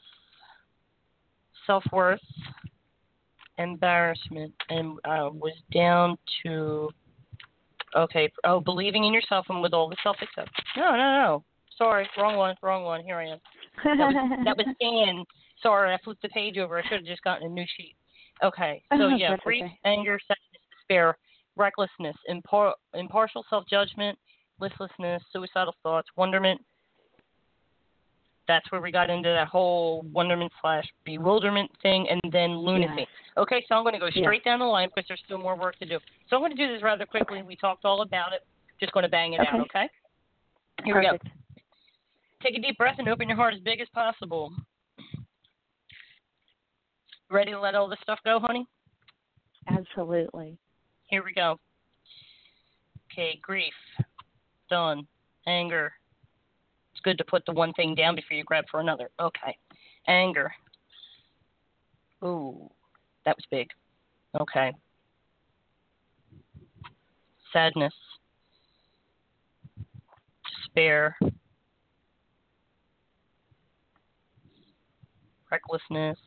self worth, embarrassment, and uh, was down to okay. Oh, believing in yourself and with all the self acceptance. No, no, no. Sorry, wrong one, wrong one. Here I am. That was that was Anne. Sorry, I flipped the page over. I should have just gotten a new sheet. Okay, so Oh, yeah, grief, okay. anger, sadness, despair, recklessness, impar- impartial self judgment, listlessness, suicidal thoughts, wonderment. That's where we got into that whole wonderment slash bewilderment thing, and then lunacy. Okay, so I'm going to go Yeah. straight down the line because there's still more work to do. So I'm going to do this rather quickly. We talked all about it. Just going to bang it out, Okay. okay? Here we go. Take a deep breath and open your heart as big as possible. Ready to let all this stuff go, honey? Absolutely. Here we go. Okay, grief. Done. Anger. It's good to put the one thing down before you grab for another. Okay. Anger. Ooh, that was big. Okay. Sadness. Despair. Recklessness.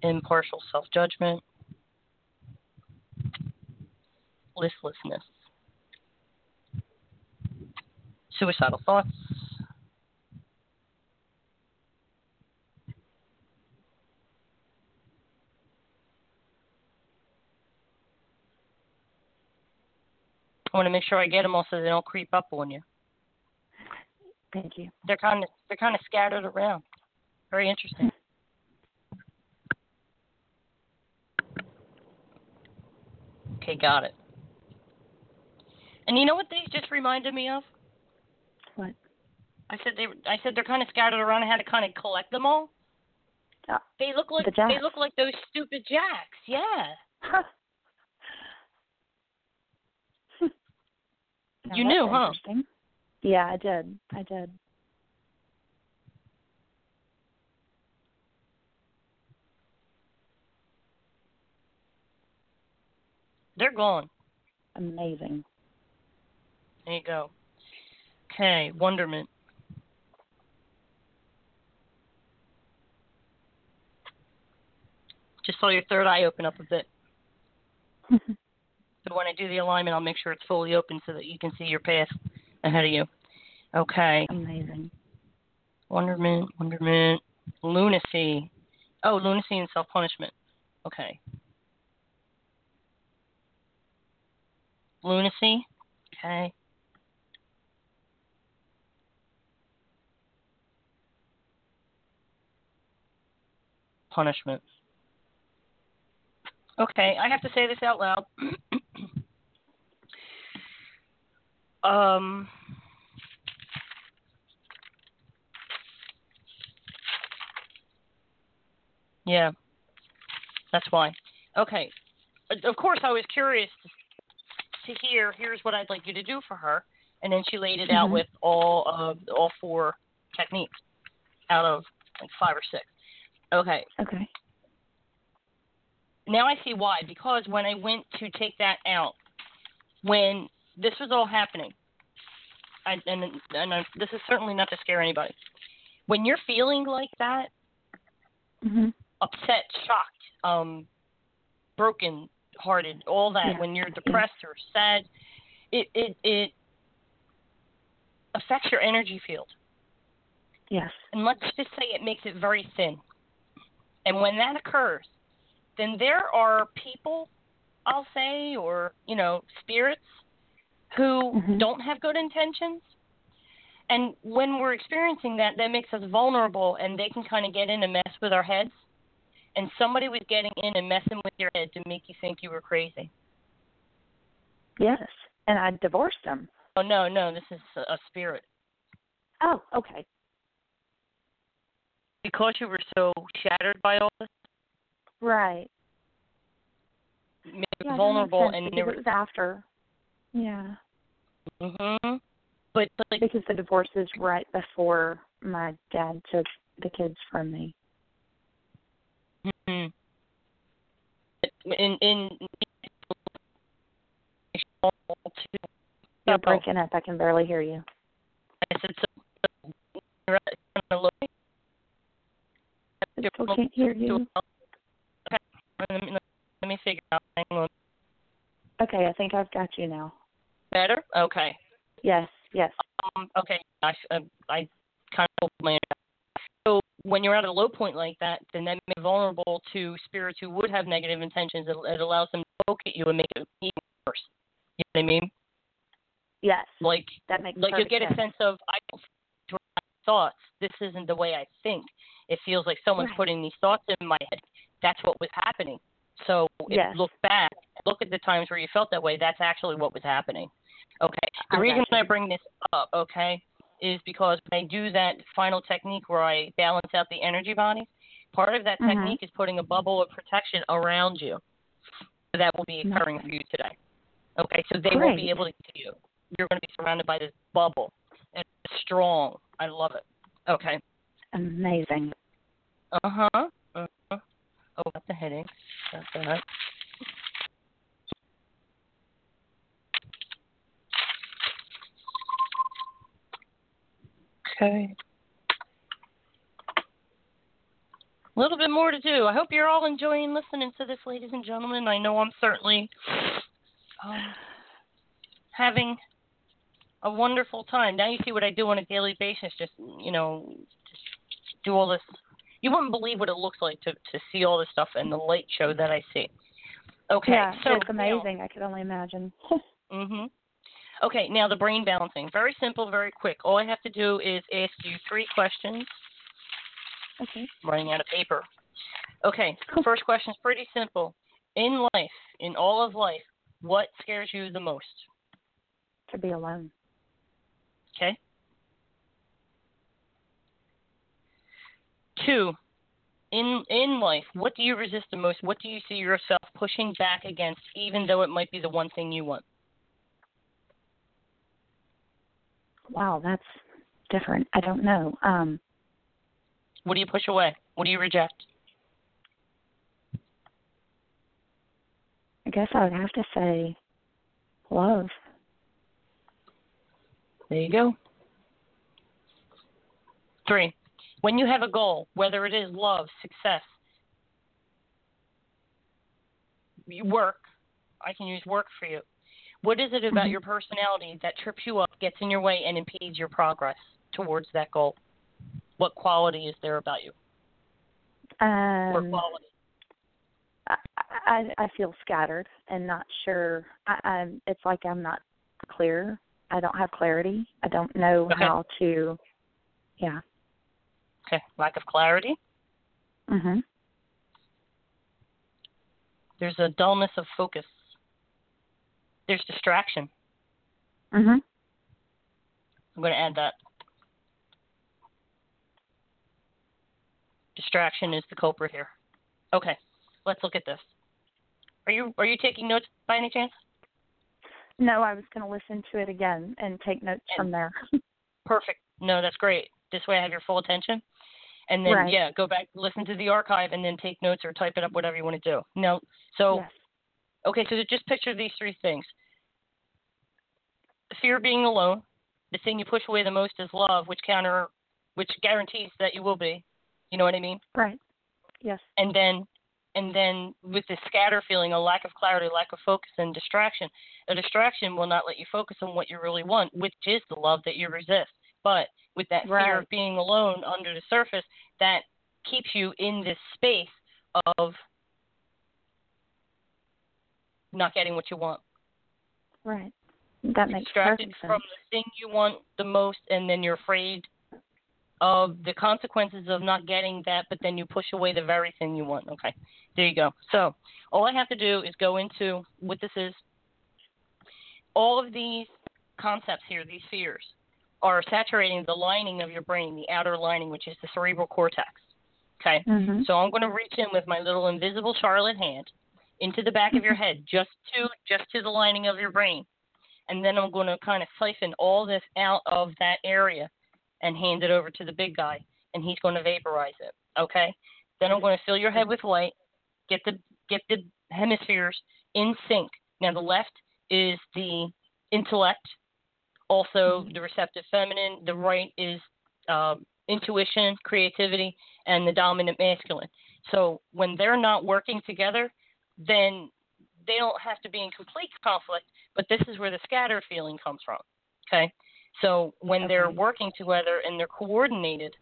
Impartial self judgment listlessness, suicidal thoughts, I want to make sure I get them all so they don't creep up on you. Thank you. They're kind of they're kind of scattered around. Very interesting. Okay, got it. And you know what these just reminded me of? What? I said they I said they're kind of scattered around. I had to kind of collect them all. Oh, They look like the they look like those stupid jacks. Yeah. Now You knew, huh? Yeah, I did. I did. They're gone. Amazing. There you go. Okay, wonderment. Just saw your third eye open up a bit. So when I do the alignment, I'll make sure it's fully open so that you can see your path ahead of you. Okay. Amazing. Wonderment, wonderment, lunacy. Oh, lunacy and self punishment. Okay. Lunacy. Okay. Punishment. Okay, I have to say this out loud. um Yeah, that's why. Okay. Of course, I was curious to hear. Here's what I'd like you to do for her, and then she laid it out Mhm. with all of all four techniques out of like five or six. Okay. Okay. Now I see why. Because when I went to take that out, when this was all happening, I, and and I, this is certainly not to scare anybody. When you're feeling like that, Mhm. upset, shocked, um, broken hearted, all that, Yeah. when you're depressed or sad, it, it it affects your energy field. Yes. And let's just say it makes it very thin. And when that occurs, then there are people, I'll say, or, you know, spirits who Mhm. don't have good intentions. And when we're experiencing that, that makes us vulnerable and they can kind of get in and mess with our heads. And somebody was getting in and messing with your head to make you think you were crazy. Yes. And I divorced them. Oh, no, no, this is a spirit. Oh, okay. Because you were so shattered by all this, Right. Yeah, vulnerable and there it was after. Yeah. Mhm. But like Because the divorce is right before my dad took the kids from me. mhm. in in You're breaking up. I can barely hear you. I said so you're gonna look I still can't hear you. Okay. Let me, let me figure out. Hang on. Okay, I think I've got you now. Better? Okay. Yes, yes. Um, okay. I, I, I kind of my. So when you're at a low point like that, then that makes you vulnerable to spirits who would have negative intentions. It, it allows them to poke at you and make it even worse. You know what I mean? Yes. Like That makes like you get a sense. sense of I don't thoughts. This isn't the way I think. It feels like someone's Right. putting these thoughts in my head. That's what was happening. So if Yes. you look back, look at the times where you felt that way. That's actually what was happening. Okay. The I reason. I bring this up, okay, is because when I do that final technique where I balance out the energy bodies, part of that Mhm. technique is putting a bubble of protection around you. That will be occurring Nice. for you today. Okay, so they will be able to see you. You're going to be surrounded by this bubble. And it's strong. I love it. Okay. Amazing. Uh huh. Uh huh. Oh, got the headache. Got that. Okay. A little bit more to do. I hope you're all enjoying listening to this, ladies and gentlemen. I know I'm certainly um, having a wonderful time. Now you see what I do on a daily basis. Just you know, just do all this. You wouldn't believe what it looks like to to see all this stuff and the light show that I see. Okay, yeah, so it's amazing. I could only imagine. Mhm. Okay, now the brain balancing. Very simple, very quick. All I have to do is ask you three questions. Okay. I'm running out of paper. Okay, first question is pretty simple. In life, in all of life, what scares you the most? To be alone. Okay. Two, in in life, what do you resist the most? What do you see yourself pushing back against, even though it might be the one thing you want? Wow, that's different. I don't know. Um, What do you push away? What do you reject? I guess I would have to say love. There you go. Three, when you have a goal, whether it is love, success, work, I can use work for you. What is it about Mhm. your personality that trips you up, gets in your way, and impedes your progress towards that goal? What quality is there about you? Or Um, quality? I, I I feel scattered and not sure. I, I'm. It's like I'm not clear. I don't have clarity. I don't know Okay. how to. Yeah. Okay, lack of clarity. Mhm. There's a dullness of focus. There's distraction. Mhm. I'm going to add that. Distraction is the culprit here. Okay, let's look at this. Are you are you taking notes by any chance? No, I was going to listen to it again and take notes from there. Perfect. No, that's great. This way I have your full attention. And then Right. yeah, go back, listen to the archive, and then take notes or type it up, whatever you want to do. No, so yes. okay, so just picture these three things: fear of being alone. The thing you push away the most is love, which counter, which guarantees that you will be. You know what I mean? Right. Yes. and then and then with the scatter feeling a lack of clarity lack of focus and distraction a distraction will not let you focus on what you really want which is the love that you resist but with that fear of being alone under the surface that keeps you in this space of not getting what you want. Right. That makes distracted from the thing you want the most and then you're afraid of the consequences of not getting that but then you push away the very thing you want. Okay. There you go. So all i have to do is go into what this is. All of these concepts here these fears are saturating the lining of your brain the outer lining which is the cerebral cortex okay Mhm. so I'm going to reach in with my little invisible Charlotte hand into the back of your head, just to just to the lining of your brain, and then I'm going to kind of siphon all this out of that area and hand it over to the big guy, and he's going to vaporize it. Okay. Then I'm going to fill your head with light, get the get the hemispheres in sync. Now the left is the intellect, also the receptive feminine. The right is um, intuition, creativity, and the dominant masculine. So when they're not working together, then they don't have to be in complete conflict, but this is where the scatter feeling comes from. Okay? So when they're working together and they're coordinated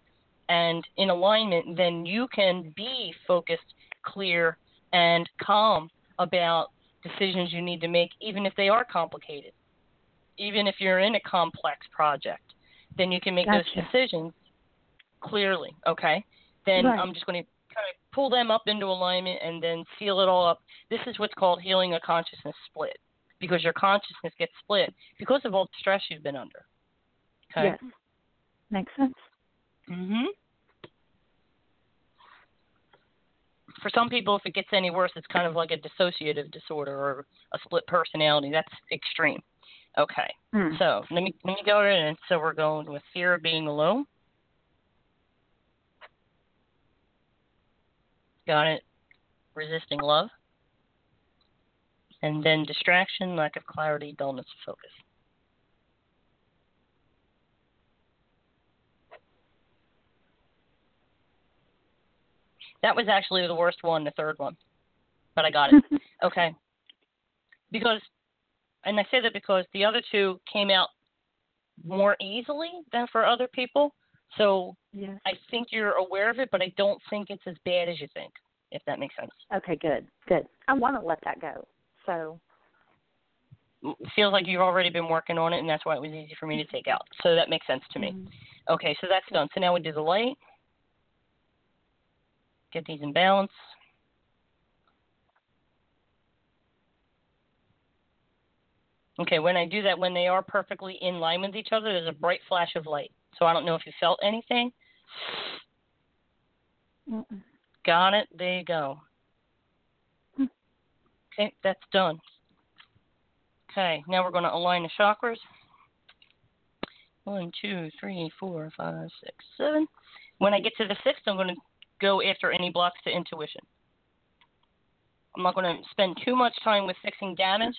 and in alignment, then you can be focused, clear, and calm about decisions you need to make, even if they are complicated. Even if you're in a complex project, then you can make those decisions clearly. Okay? Then Right. I'm just going to kind of pull them up into alignment and then seal it all up. This is what's called healing a consciousness split because your consciousness gets split because of all the stress you've been under. Okay? Yes. Makes sense. Mhm. For some people, if it gets any worse, it's kind of like a dissociative disorder or a split personality. That's extreme. Okay. Hmm. So let me let me go in. And so we're going with fear of being alone. Got it. Resisting love. And then distraction, lack of clarity, dullness of focus. That was actually the worst one, the third one. But I got it. okay. Because, and I say that because the other two came out more easily than for other people. So yes. I think you're aware of it, but I don't think it's as bad as you think, if that makes sense. Okay, good. Good. I want to let that go. So it feels like you've already been working on it, and that's why it was easy for me to take out. So that makes sense to me. Mhm. Okay, so that's done. So now we do the light. Get these in balance. Okay, when I do that, when they are perfectly in line with each other, there's a bright flash of light. So I don't know if you felt anything. Mm-mm. Got it. There you go. Okay, that's done. Okay, now we're going to align the chakras. One, two, three, four, five, six, seven. When I get to the sixth, I'm going to go after any blocks to intuition. I'm not going to spend too much time with fixing damage,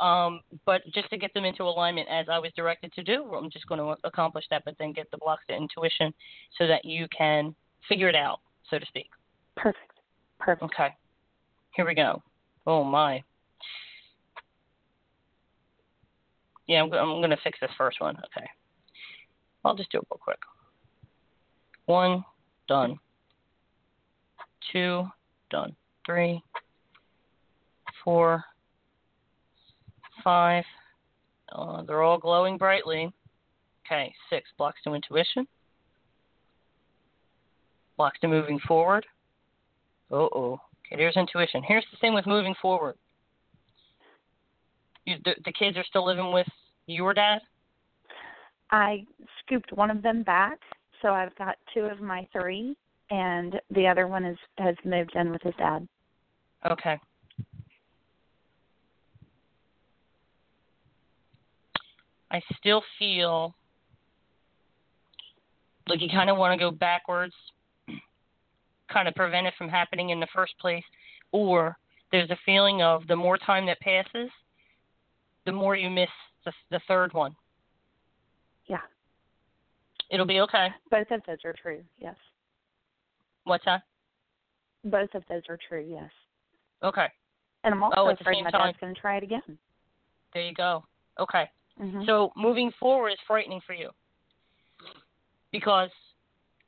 um, but just to get them into alignment as I was directed to do, I'm just going to accomplish that, but then get the blocks to intuition so that you can figure it out, so to speak. Perfect. Perfect. Okay. Here we go. Oh my. Yeah, I'm, I'm going to fix this first one. Okay. I'll just do it real quick. One, done. Two, done. Three, four, five. Uh, they're all glowing brightly. Okay, six. Blocks to intuition. Blocks to moving forward. Oh, oh. Okay, there's intuition. Here's the thing with moving forward. You, the, the kids are still living with your dad? I scooped one of them back, so I've got two of my three, and the other one is has moved in with his dad. Okay. I still feel like you kind of want to go backwards, kind of prevent it from happening in the first place, or there's a feeling of the more time that passes, the more you miss the, the third one. Yeah. It'll be okay. Both of those are true. Yes. What's that? Both of those are true. Yes. Okay. And I'm oh, also Oh, afraid my time. dad's going to try it again. There you go. Okay. Hmm So moving forward is frightening for you because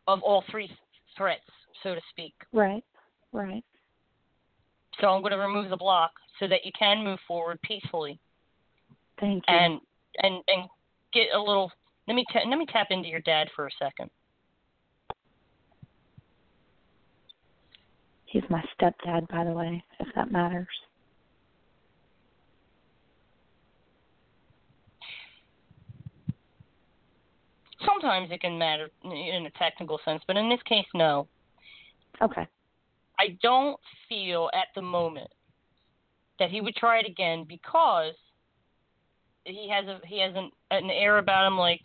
of all three threats, so to speak. right. Right. So I'm going to remove the block so that you can move forward peacefully Thank you. and and and get a little. Let me ta- let me tap into your dad for a second. He's my stepdad, by the way, if that matters. Sometimes it can matter in a technical sense, but in this case, no. Okay. I don't feel at the moment that he would try it again because he has a he has an an air about him like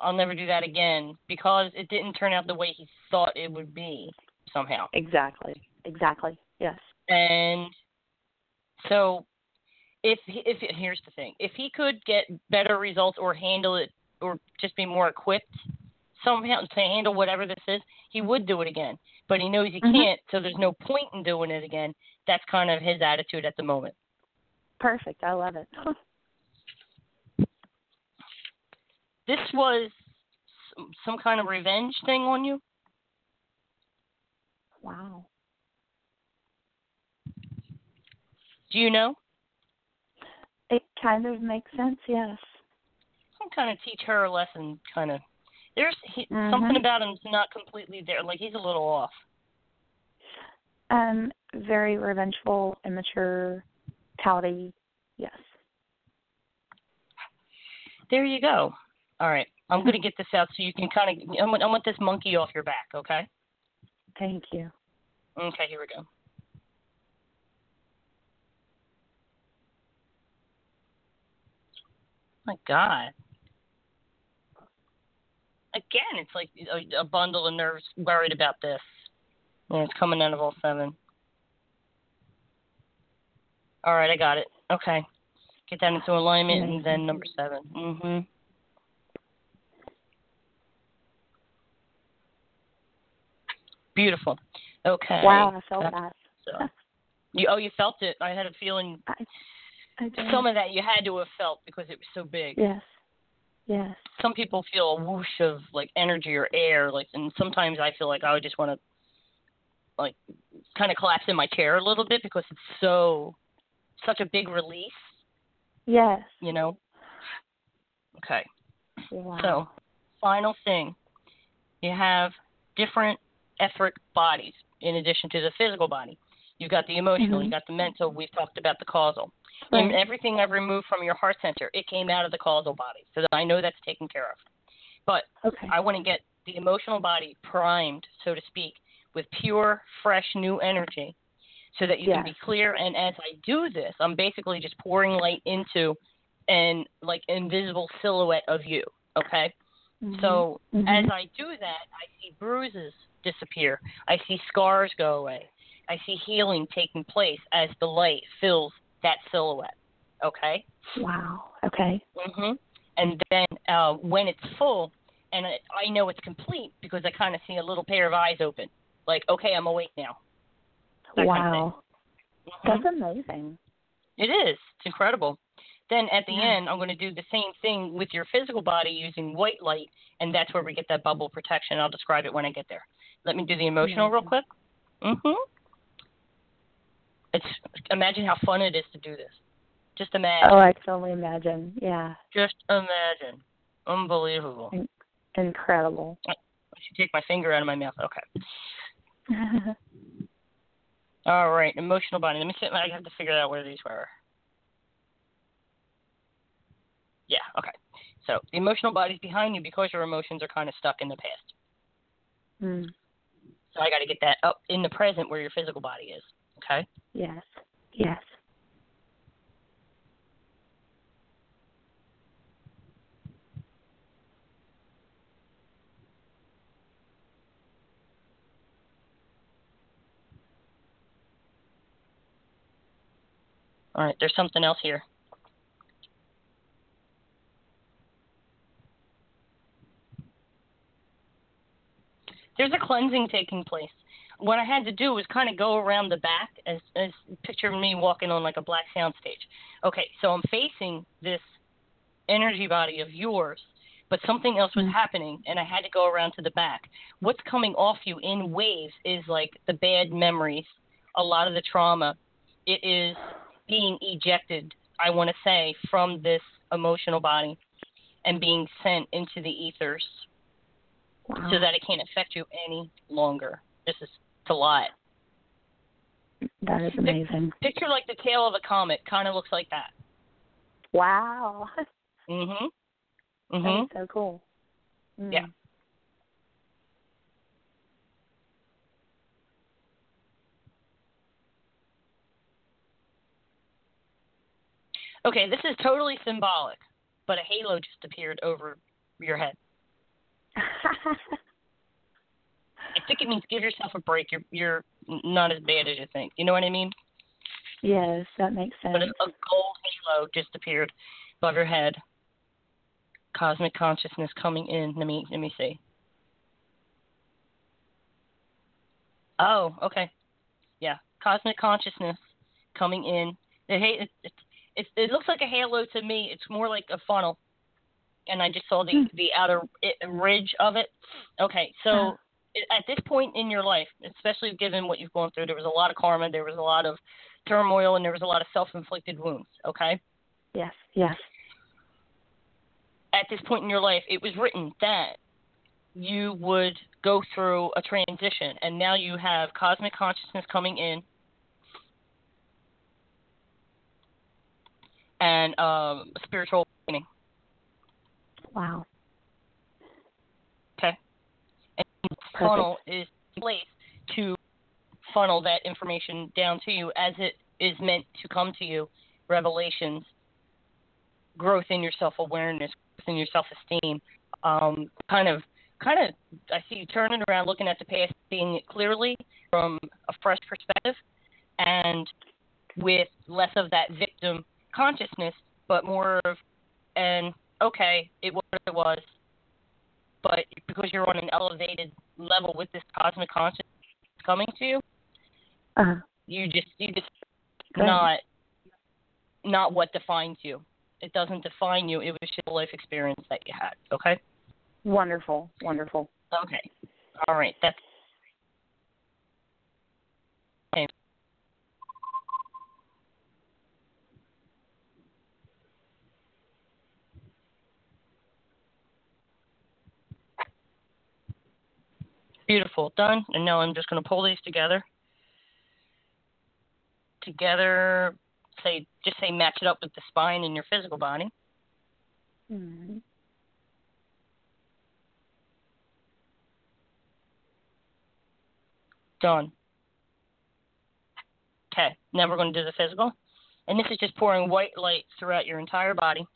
I'll never do that again because it didn't turn out the way he thought it would be somehow. Exactly. Exactly. Yes. And so if he, if here's the thing, if he could get better results or handle it or just be more equipped somehow to handle whatever this is, he would do it again. But he knows he Mhm. can't, so there's no point in doing it again. That's kind of his attitude at the moment. Perfect. I love it. This was some kind of revenge thing on you. wow. Do you know? It kind of makes sense. Yes. Kind of teach her a lesson, kind of. There's he, Mhm. something about him's not completely there. Like he's a little off. Um. Very revengeful, immature, touty. Yes. There you go. All right. I'm going to get this out so you can kind of. I want, I want this monkey off your back, okay? Thank you. Okay, here we go. My God. Again, it's like a, a bundle of nerves worried about this. And it's coming out of all seven. All right, I got it. Okay. Get that into alignment and then number seven. Mm-hmm. Beautiful. Okay. Wow. I felt That's- that. So. You, oh, you felt it. I had a feeling I, I some of that you had to have felt because it was so big. Yes. Yes. Some people feel a whoosh of like energy or air, like, and sometimes I feel like I would just want to, like, kind of collapse in my chair a little bit because it's so, such a big release. Yes. You know. Okay. Wow. So, final thing, you have different etheric bodies in addition to the physical body. You've got the emotional, Mhm. you've got the mental. We've talked about the causal. Right. And everything I've removed from your heart center, it came out of the causal body, so that I know that's taken care of. But okay. I want to get the emotional body primed, so to speak, with pure, fresh, new energy so that you can be clear. And as I do this, I'm basically just pouring light into an like invisible silhouette of you. Okay? Mhm. So Mhm. as I do that, I see bruises disappear. I see scars go away. I see healing taking place as the light fills that silhouette. Okay? wow. Okay. hmm And then uh, when it's full, and I, I know it's complete because I kind of see a little pair of eyes open, like, okay, I'm awake now. That kind of wow. Mhm. That's amazing. It is. It's incredible. Then at the Yeah. end, I'm going to do the same thing with your physical body using white light, and that's where we get that bubble protection. I'll describe it when I get there. Let me do the emotional real quick. Mhm. It's imagine how fun it is to do this. Just imagine. Oh, I can only imagine. Yeah. Just imagine. Unbelievable. Incredible. I should take my finger out of my mouth. Okay. All right. Emotional body. Let me see. I have to figure out where these were. Yeah. Okay. So the emotional body's behind you because your emotions are kind of stuck in the past. mm. So I got to get that up in the present where your physical body is. Okay. Yes. Yes. All right. There's something else here. There's a cleansing taking place. What I had to do was kind of go around the back as as picture me walking on like a black sound stage. Okay, so I'm facing this energy body of yours, but something else was Mhm. happening and I had to go around to the back. What's coming off you in waves is like the bad memories, a lot of the trauma. It is being ejected, I want to say, from this emotional body and being sent into the ethers Wow. so that it can't affect you any longer. This is it's a lot. that is amazing. Picture like the tail of a comet, kind of looks like that. Wow. Mhm. Mhm. so cool. Mm. Yeah. Okay, this is totally symbolic, but a halo just appeared over your head. I think it means give yourself a break. You're you're not as bad as you think. You know what I mean? yes, that makes sense. But a, a gold halo just appeared above your head. Cosmic consciousness coming in. Let me let me see. Oh, okay. Yeah, cosmic consciousness coming in. It, it, it, it looks like a halo to me. It's more like a funnel, and I just saw the Hmm. the outer ridge of it. Okay, so at this point in your life, especially given what you've gone through, there was a lot of karma, there was a lot of turmoil, and there was a lot of self-inflicted wounds. Okay, yes, yes. at this point in your life, it was written that you would go through a transition, and now you have cosmic consciousness coming in, and um, spiritual awakening. Wow. Okay, funnel is placed to funnel that information down to you as it is meant to come to you. Revelations, growth in your self awareness, growth in your self esteem. Um, kind of, kind of. I see you turning around, looking at the past, seeing it clearly from a fresh perspective, and with less of that victim consciousness, but more of an okay, it was what it was. But because you're on an elevated level with this cosmic consciousness coming to you, Uh, you just you just not not what defines you. It doesn't define you. It was just a life experience that you had. Okay. wonderful, wonderful. Okay. All right. That's okay. Beautiful. Done. And now I'm just going to pull these together. Together, say, just say match it up with the spine in your physical body. Mm-hmm. Done. Okay, now we're going to do the physical. And this is just pouring white light throughout your entire body.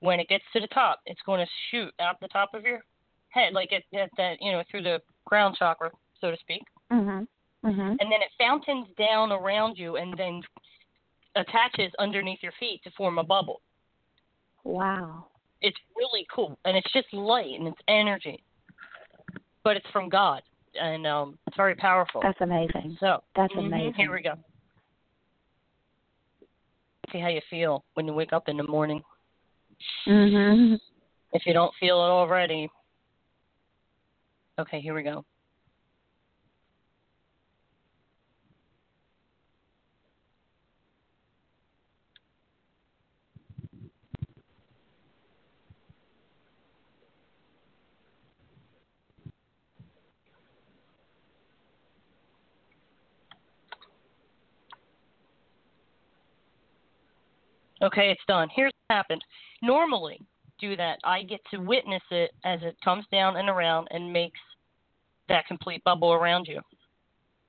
When it gets to the top, it's going to shoot out the top of your head, like at, at that, you know, through the crown chakra, so to speak. Mhm. Mhm. And then it fountains down around you and then attaches underneath your feet to form a bubble. Wow. It's really cool. And it's just light and it's energy. But it's from God. And um, it's very powerful. That's amazing. So That's mhm, amazing. Here we go. See how you feel when you wake up in the morning. Mhm. If you don't feel it already. Okay, here we go. Okay, it's done. Here's what happened. Normally, do that. I get to witness it as it comes down and around and makes that complete bubble around you.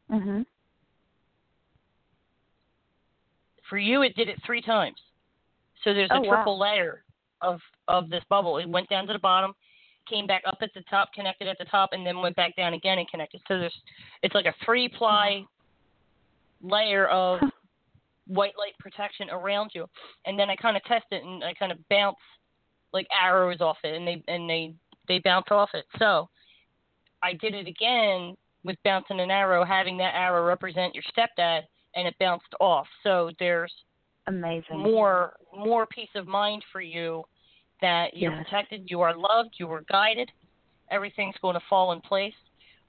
Mhm. For you, it did it three times. So there's a Oh, wow. triple layer of of this bubble. It went down to the bottom, came back up at the top, connected at the top, and then went back down again and connected. So there's it's like a three ply layer of white light protection around you. And then I kind of test it and I kind of bounce like arrows off it, and they and they they bounce off it. So I did it again with bouncing an arrow, having that arrow represent your stepdad, and it bounced off. So there's Amazing. more more peace of mind for you that you're Yes. protected, you are loved, you were guided. Everything's going to fall in place.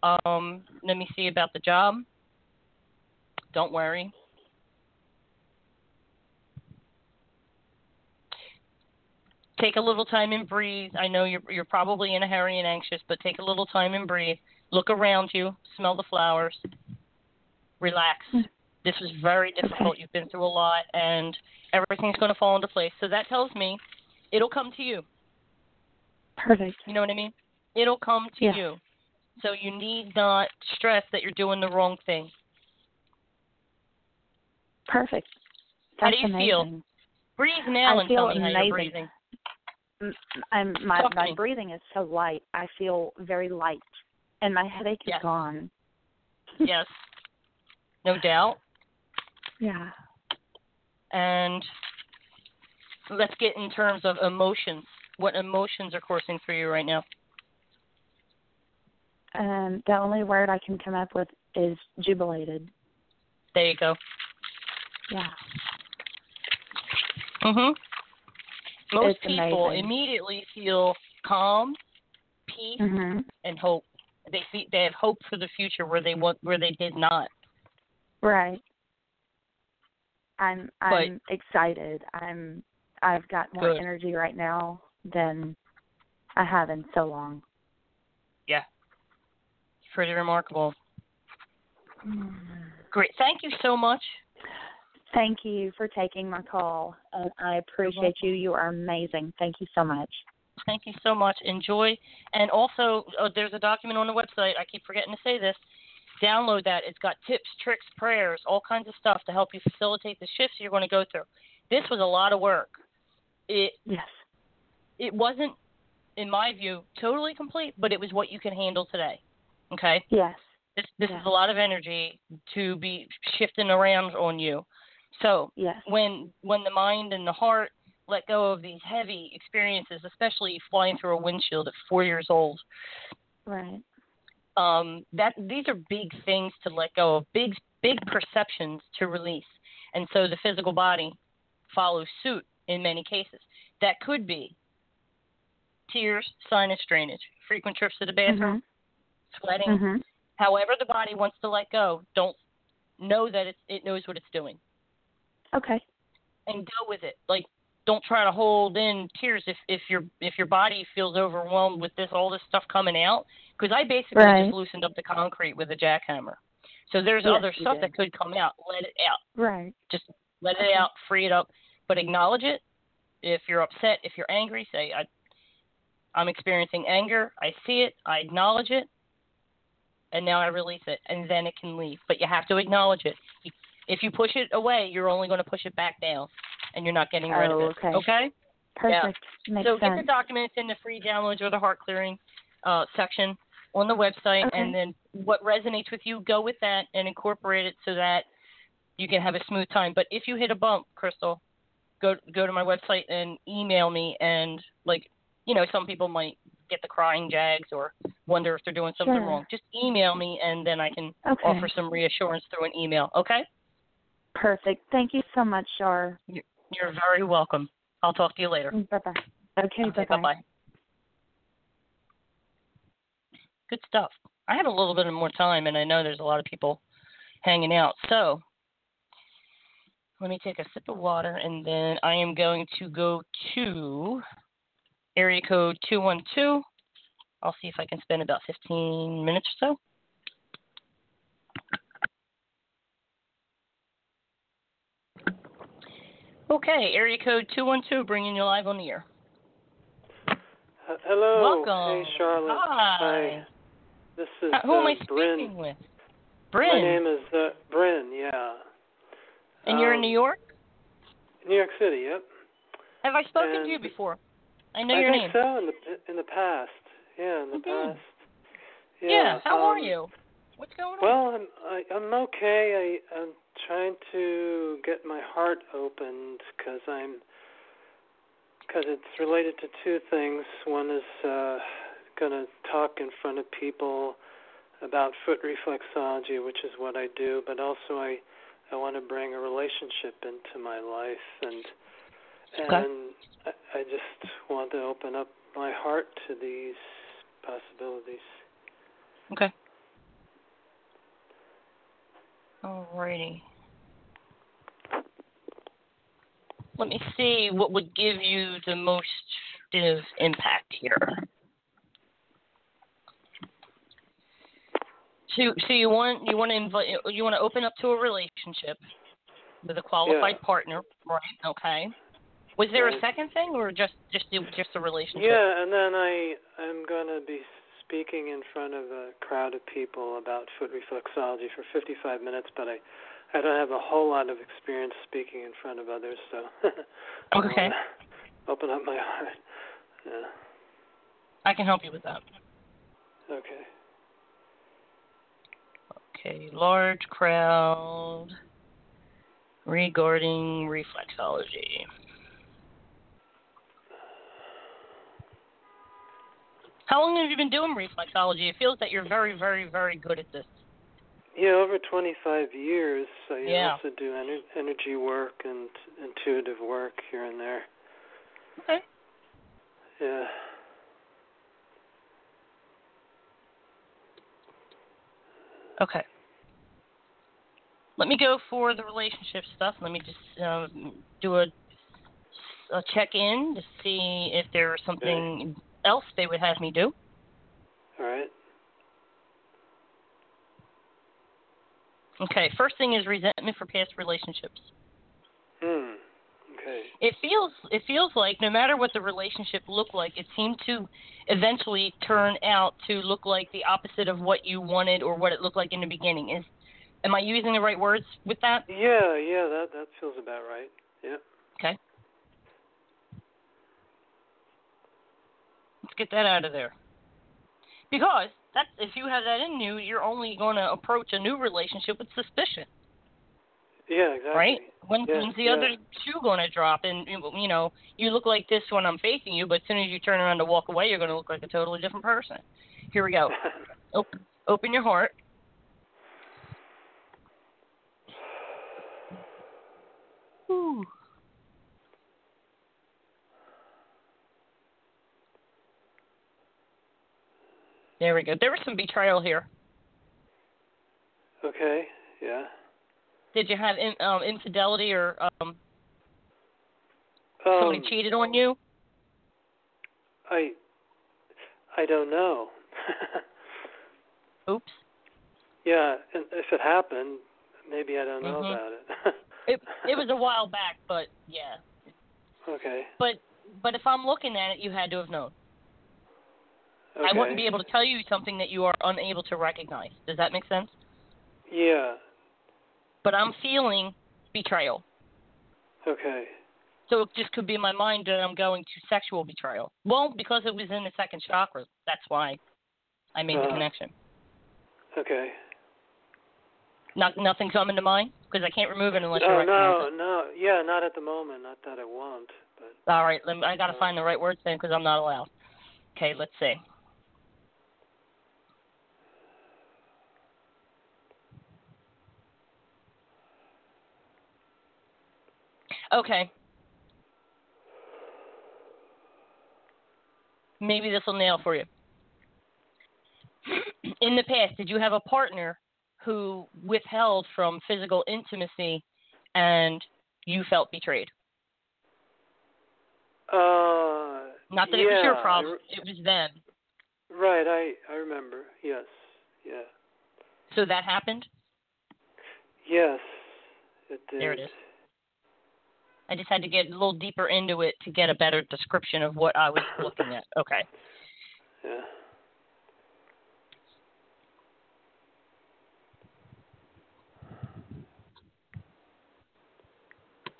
Um, let me see about the job. Don't worry. Take a little time and breathe. I know you're you're probably in a hurry and anxious, but take a little time and breathe. Look around you, smell the flowers. Relax. Hmm. This was very difficult. You've been through a lot, and everything's going to fall into place. So that tells me it'll come to you. Perfect. You know what I mean? It'll come to Yeah. you. So you need not stress that you're doing the wrong thing. Perfect. How do you feel? Breathe now I and tell feel me how amazing. you're breathing. I'm, my Talk my breathing is so light. I feel very light, and my headache Yes. is gone. yes. No doubt. Yeah. And let's get in terms of emotions. What emotions are coursing through you right now? Um, the only word I can come up with is jubilated. There you go. Yeah. Mhm. Most It's people amazing. immediately feel calm, peace, Mhm. and hope. They see, they have hope for the future where they want where they did not. Right. I'm I'm excited. I'm I've got more Good. energy right now than I have in so long. Yeah. Pretty remarkable. Great. Thank you so much. Thank you for taking my call. Uh, I appreciate you. You are amazing. Thank you so much. Thank you so much. Enjoy. And also, uh, there's a document on the website. I keep forgetting to say this. Download that. It's got tips, tricks, prayers, all kinds of stuff to help you facilitate the shifts you're going to go through. This was a lot of work. It Yes. it wasn't, in my view, totally complete, but it was what you can handle today. Okay. Yes. This this Yeah. is a lot of energy to be shifting around on you. So Yes. when when the mind and the heart let go of these heavy experiences, especially flying through a windshield at four years old, Right. um, that these are big things to let go of, big big perceptions to release, and so the physical body follows suit in many cases. That could be tears, sinus drainage, frequent trips to the bathroom, sweating. Mhm. However, the body wants to let go, don't know that it it knows what it's doing Okay. and go with it. Like don't try to hold in tears if if your if your body feels overwhelmed with this all this stuff coming out. Because I basically Right. just loosened up the concrete with a jackhammer. So there's Yes, other stuff did. that could come out. Let it out. Right. Just let it out, free it up, but acknowledge it. If you're upset, if you're angry, say I I'm experiencing anger. I see it. I acknowledge it. And now I release it, and then it can leave. But you have to acknowledge it. If you push it away, you're only going to push it back down, and you're not getting rid Oh, of it. okay. Okay. Perfect. Makes so get the documents in the free downloads or the heart clearing uh, section on the website, Okay. and then what resonates with you, go with that and incorporate it so that you can have a smooth time. But if you hit a bump, Crystal, go go to my website and email me. And like, you know, some people might get the crying jags or wonder if they're doing something Sure. wrong. Just email me, and then I can Okay. offer some reassurance through an email. Okay? Perfect. Thank you so much, Char. You're very welcome. I'll talk to you later. Mm, bye bye. Okay, Okay, bye bye bye. Good stuff. I have a little bit more time, and I know there's a lot of people hanging out. So let me take a sip of water, and then I am going to go to area code 212. I'll see if I can spend about 15 minutes or so. Okay, area code 212, bringing you live on the air. Hello. Welcome. Hey, Charlotte. Hi. This is Uh, Who am uh, I Bryn. speaking with? My name is uh, Bryn. Yeah. and you're in Um, New York? New York City. Yep. Have I spoken to you before? I know I your think name. so in the in the past. Yeah, in the Mhm. past. Yeah. How are um, you? What's going on? Well, I'm I, I'm okay. I I'm trying to get my heart opened because I'm because it's related to two things. One is uh, going to talk in front of people about foot reflexology, which is what I do, but also I I want to bring a relationship into my life and Okay. and I, I just want to open up my heart to these possibilities. okay. Alrighty. Let me see what would give you the most impact here. So, so you want you want to invite you want to open up to a relationship with a qualified Yeah. partner, right? Okay. Was there a second thing, or just just the, just a relationship? Yeah, and then I I'm going to be speaking in front of a crowd of people about foot reflexology for 55 minutes, but I I don't have a whole lot of experience speaking in front of others, so Okay. Uh, open up my heart. Yeah. I can help you with that. Okay. Okay, large crowd regarding reflexology. How long have you been doing reflexology? It feels that you're very, very, very good at this. Yeah, over 25 years. I Yeah. also do ener- energy work and intuitive work here and there. Okay. Yeah. Okay. Let me go for the relationship stuff. Let me just um, do a, a check in to see if there's something else they would have me do. All right. Okay, first thing is resentment for past relationships. Hmm. Okay. It feels it feels like no matter what the relationship looked like, it seemed to eventually turn out to look like the opposite of what you wanted or what it looked like in the beginning. Is am I using the right words with that? Yeah, yeah, that that feels about right. Yeah. Okay. Let's get that out of there. Because that's if you have that in you, you're only going to approach a new relationship with suspicion, Yeah, exactly. right? When, Yeah, when's the yeah. other shoe going to drop? And you know, you look like this when I'm facing you, but as soon as you turn around to walk away, you're going to look like a totally different person. Here we go. Open, open your heart. Ooh. There we go. There was some betrayal here. okay. Yeah. Did you have in, um, infidelity or um, Um, Somebody cheated on you? I I don't know. Oops. yeah, if it happened, maybe I don't know Mhm. about it. It it was a while back, but yeah. okay. But but if I'm looking at it, you had to have known. Okay. I wouldn't be able to tell you something that you are unable to recognize. Does that make sense? Yeah. But I'm feeling betrayal. Okay. So it just could be in my mind that I'm going to sexual betrayal. Well, because it was in the second chakra, that's why I made the Uh-huh. connection. Okay. Not nothing coming to mind because I can't remove it unless you No, recognize no, no. Yeah, not at the moment. Not that I want, but. All right, let me, I got to find the right words then because I'm not allowed. Okay, let's see. Okay. Maybe this will nail for you. In the past, did you have a partner who withheld from physical intimacy and you felt betrayed? uh Not that yeah, it was your problem, re- it was them. right, I I remember. Yes. Yeah. So that happened? Yes. It did. There it is. I just had to get a little deeper into it to get a better description of what I was looking at. Okay. Yeah.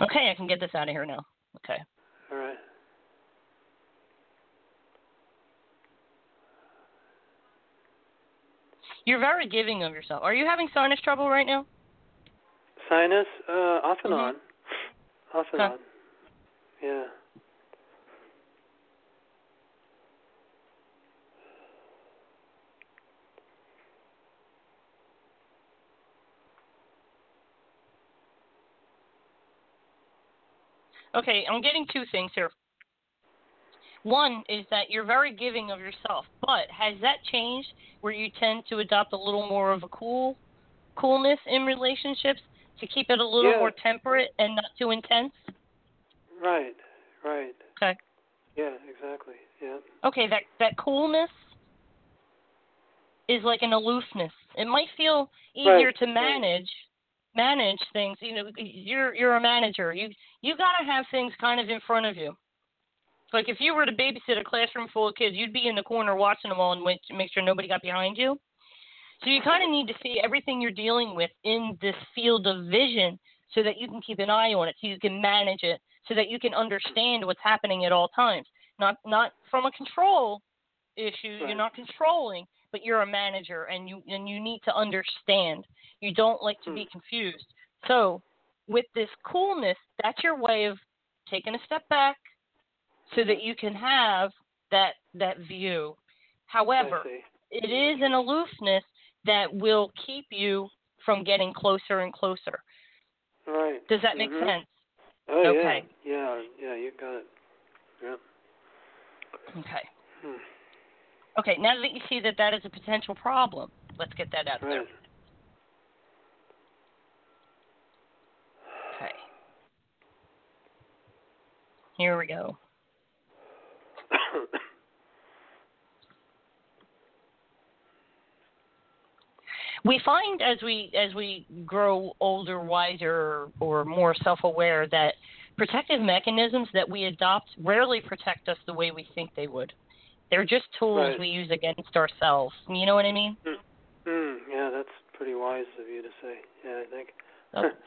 Okay, I can get this out of here now. Okay. All right. You're very giving of yourself. Are you having sinus trouble right now? Sinus, uh, off and Mhm. on. Off and Okay. on. Yeah. Okay, I'm getting two things here. One is that you're very giving of yourself, but has that changed where you tend to adopt a little more of a cool coolness in relationships to keep it a little Yeah. more temperate and not too intense? Right. Right. Okay. Yeah, exactly. Yeah. Okay, that that coolness is like an aloofness. It might feel easier Right, to right. manage manage things. You know, you're you're a manager. You you got to have things kind of in front of you. Like if you were to babysit a classroom full of kids, you'd be in the corner watching them all and wait make sure nobody got behind you. So you kind of need to see everything you're dealing with in this field of vision so that you can keep an eye on it, so you can manage it, so that you can understand what's happening at all times. Not not from a control issue. You're not controlling, but you're a manager and you and you need to understand. You don't like to be hmm. confused. So with this coolness, that's your way of taking a step back so that you can have that that view. However, it is an aloofness that will keep you from getting closer and closer. Right. Does that make Mhm. sense? Oh Okay. yeah. Yeah, yeah, you got it. Yeah. Okay. Hmm. Okay, now that you see that that is a potential problem, let's get that out there. Okay. Here we go. we find as we as we grow older, wiser, or more self-aware that protective mechanisms that we adopt rarely protect us the way we think they would. They're just tools Right. we use against ourselves. You know what I mean? Hmm. Yeah, that's pretty wise of you to say. Yeah, I think. Oh.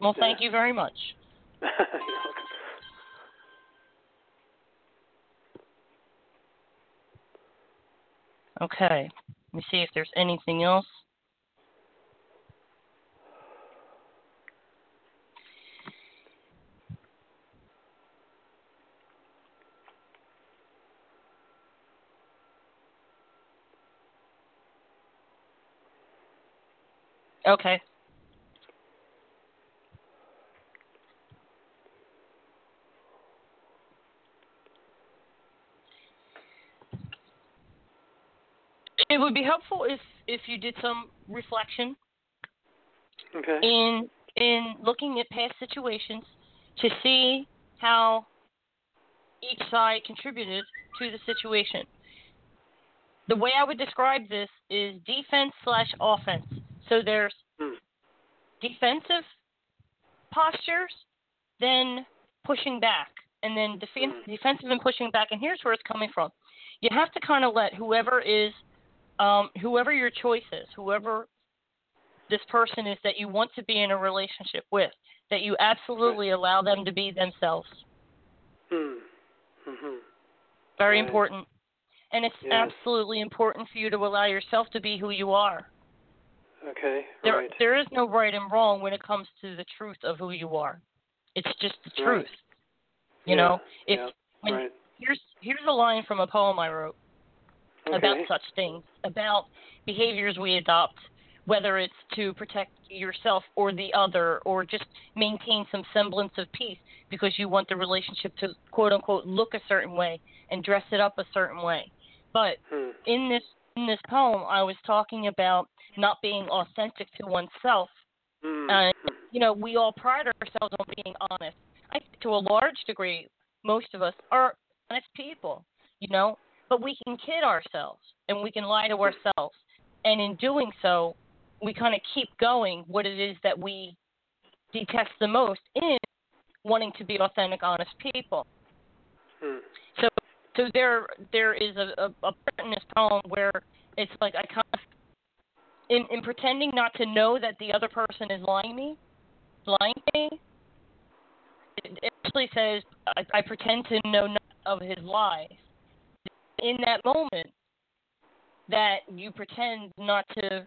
Well, thank you very much. You're. Okay. Let me see if there's anything else. Okay. It would be helpful if if you did some reflection Okay. in in looking at past situations to see how each side contributed to the situation. The way I would describe this is defense slash offense. So there's Hmm. defensive postures, then pushing back, and then defen Mm. defensive and pushing back. And here's where it's coming from. You have to kind of let whoever is, um, whoever your choice is, whoever this person is that you want to be in a relationship with, that you absolutely allow them to be themselves. Hmm. Mhm. Very Right. important. And it's Yes. absolutely important for you to allow yourself to be who you are. Okay. There, right. there is no right and wrong when it comes to the truth of who you are. It's just the truth. Right. You Yeah, know, if yeah, when right. here's here's a line from a poem I wrote about such things, about behaviors we adopt, whether it's to protect yourself or the other, or just maintain some semblance of peace because you want the relationship to quote unquote look a certain way and dress it up a certain way. But Hmm. in this in this poem, I was talking about not being authentic to oneself. Hmm. Uh, Hmm. You know, we all pride ourselves on being honest. I think to a large degree, most of us are honest people. You know, but we can kid ourselves and we can lie to ourselves, and in doing so, we kind of keep going what it is that we detest the most in wanting to be authentic, honest people. Hmm. So, so there, there is a, a, a part in this poem where it's like I kind of, in, in pretending not to know that the other person is lying me, lying me. It, actually says I, I pretend to know of his lies. In that moment, that you pretend not to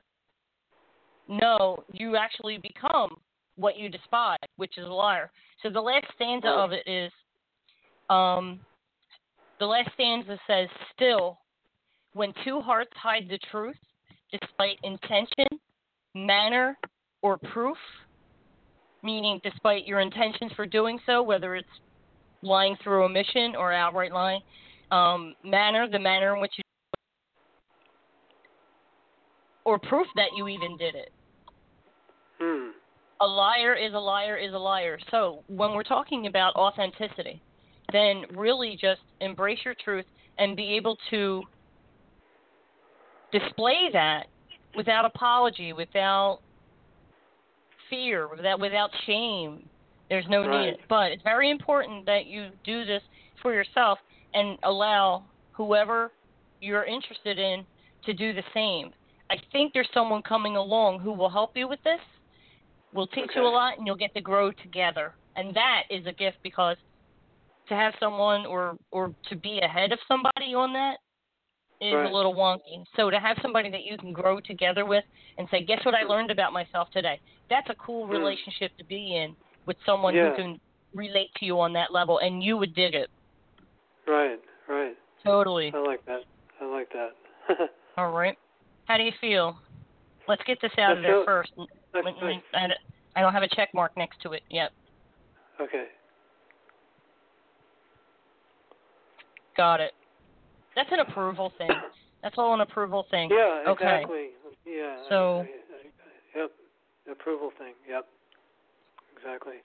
know, you actually become what you despise, which is a liar. So the last stanza of it is, um, the last stanza says, "Still, when two hearts hide the truth, despite intention, manner, or proof, meaning despite your intentions for doing so, whether it's lying through omission or outright lying, um, manner, the manner in which you, or proof that you even did it. Hmm. A liar is a liar is a liar. So when we're talking about authenticity, then really just embrace your truth and be able to display that without apology, without fear, without without shame. There's no Right. need. But it's very important that you do this for yourself and allow whoever you're interested in to do the same. I think there's someone coming along who will help you with this. Will teach you a lot and you'll get to grow together. And that is a gift because to have someone or or to be ahead of somebody on that is Right. a little wonky. So to have somebody that you can grow together with and say, "Guess what I learned about myself today?" That's a cool Mm. relationship to be in with someone Yeah. who can relate to you on that level and you would dig it. Right. Right. Totally. I like that. I like that. All right. How do you feel? Let's get this out I of there feel- first. That's Let- nice. let- I I don't have a check mark next to it yet. Okay. Got it. That's an approval thing. That's all an approval thing. Yeah. Okay. Exactly. Yeah. So- yep. Approval thing. Yep. Exactly.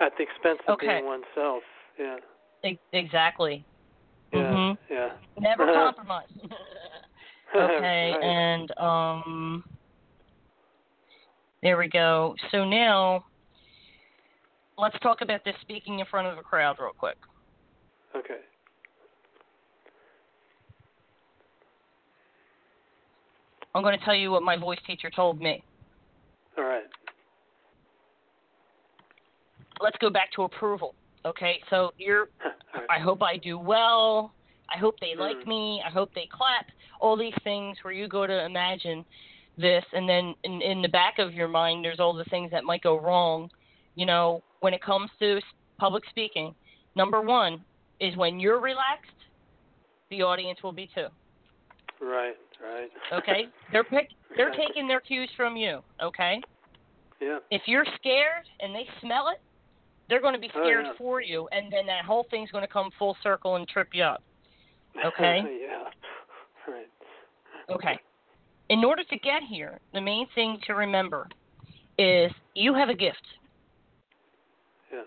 At the expense of Okay. being oneself. Yeah. E- exactly. Yeah. Mhm. Yeah. Never compromise. okay, Right. and um there we go. So now let's talk about this speaking in front of a crowd real quick. Okay. I'm going to tell you what my voice teacher told me. All right. Let's go back to approval. Okay, so you're right. I hope I do well. I hope they like Mm. me. I hope they clap. All these things where you go to imagine this, and then in, in the back of your mind, there's all the things that might go wrong. You know, when it comes to public speaking, number one is when you're relaxed, the audience will be too. Right. Right. Okay, they're pick, they're taking their cues from you. Okay, Yeah. if you're scared and they smell it, they're going to be Oh, scared yeah. for you, and then that whole thing's going to come full circle and trip you up. Okay. yeah. Right. Okay. In order to get here, the main thing to remember is you have a gift. Yeah.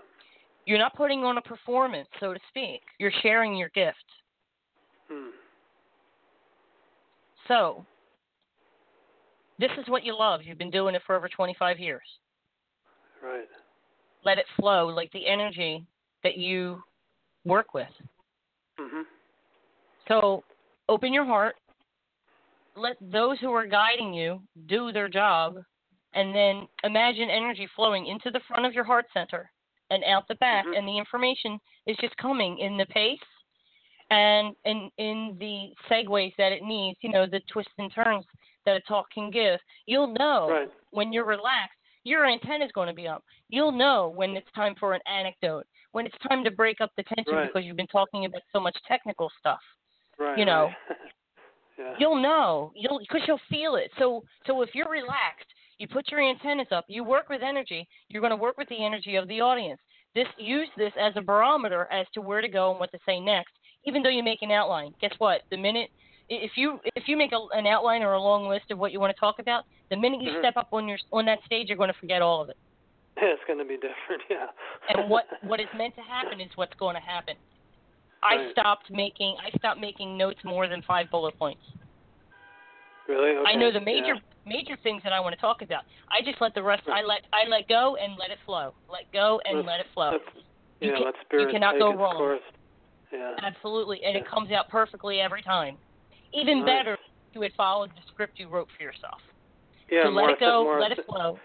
You're not putting on a performance, so to speak. You're sharing your gift. Hmm. So, this is what you love. You've been doing it for over 25 years. Right. Let it flow like the energy that you work with. Mhm. So, open your heart. Let those who are guiding you do their job. And then imagine energy flowing into the front of your heart center and out the back. Mhm. And the information is just coming in the pace and in, in the segues that it needs, you know, the twists and turns that a talk can give. You'll know Right. when you're relaxed, your antenna is going to be up. You'll know when it's time for an anecdote, when it's time to break up the tension Right. because you've been talking about so much technical stuff. Right. you know. yeah. You'll know, you'll because you'll feel it. So so if you're relaxed, you put your antennas up, you work with energy. You're going to work with the energy of the audience. This use this as a barometer as to where to go and what to say next. Even though you make an outline, guess what? The minute if you if you make a, an outline or a long list of what you want to talk about, the minute you Mhm. step up on your on that stage, you're going to forget all of it. it's going to be different. Yeah. and what what is meant to happen is what's going to happen. I stopped making I stopped making notes more than five bullet points. Really? Okay. I know the major Yeah. major things that I want to talk about. I just let the rest I let I let go and let it flow. Let go and let it flow. let's- You yeah. can- let spirit cannot take go its wrong. course. Yeah. Absolutely, and it comes out perfectly every time. Even Nice. better, if you had followed the script you wrote for yourself. Yeah. so more let it go, more let it flow.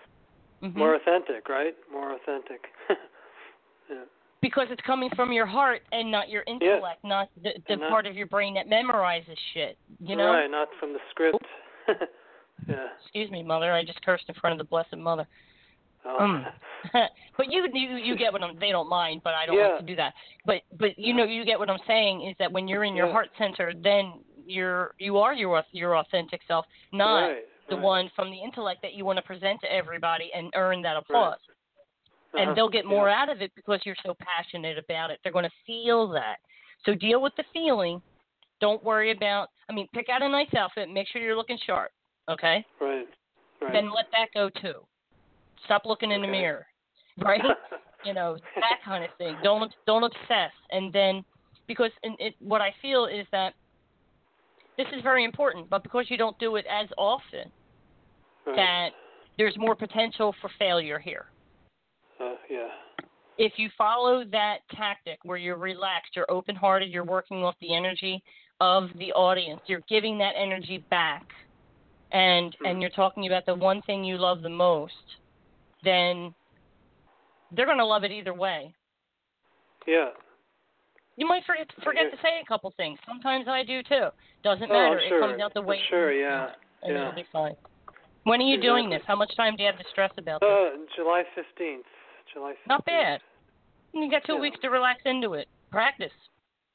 Mhm. More authentic, right? More authentic. yeah. because it's coming from your heart and not your intellect, not the, the not- part of your brain that memorizes shit. You know? Right. Not from the script. yeah. Excuse me, mother. I just cursed in front of the blessed mother. Oh. Um, but you you you get what I'm. They don't mind, but I don't Yeah. like to do that. But but you know you get what I'm saying is that when you're in your Yeah. heart center, then you're you are your your authentic self, not right. the right. one from the intellect that you want to present to everybody and earn that applause. Uh-huh. And they'll get more yeah. out of it because you're so passionate about it. They're going to feel that. So deal with the feeling. Don't worry about. I mean, pick out a nice outfit. Make sure you're looking sharp. Okay. Right. Right. Then let that go too. Stop looking in the mirror. Right. you know that kind of thing. Don't don't obsess, and then because in it, what I feel is that this is very important, but because you don't do it as often, right. that there's more potential for failure here. Uh, yeah. If you follow that tactic where you're relaxed, you're open-hearted, you're working off the energy of the audience, you're giving that energy back, and Hmm. and you're talking about the one thing you love the most, then they're going to love it either way. Yeah. You might forget forget to say a couple things. Sometimes I do too. Doesn't Oh, matter. sure. It comes out the I'm way. Sure. Yeah. and yeah. it'll be fine. When are you doing this? How much time do you have to stress about this? Uh, July fifteenth. July. 15th. Not bad. You got two yeah. weeks to relax into it. Practice.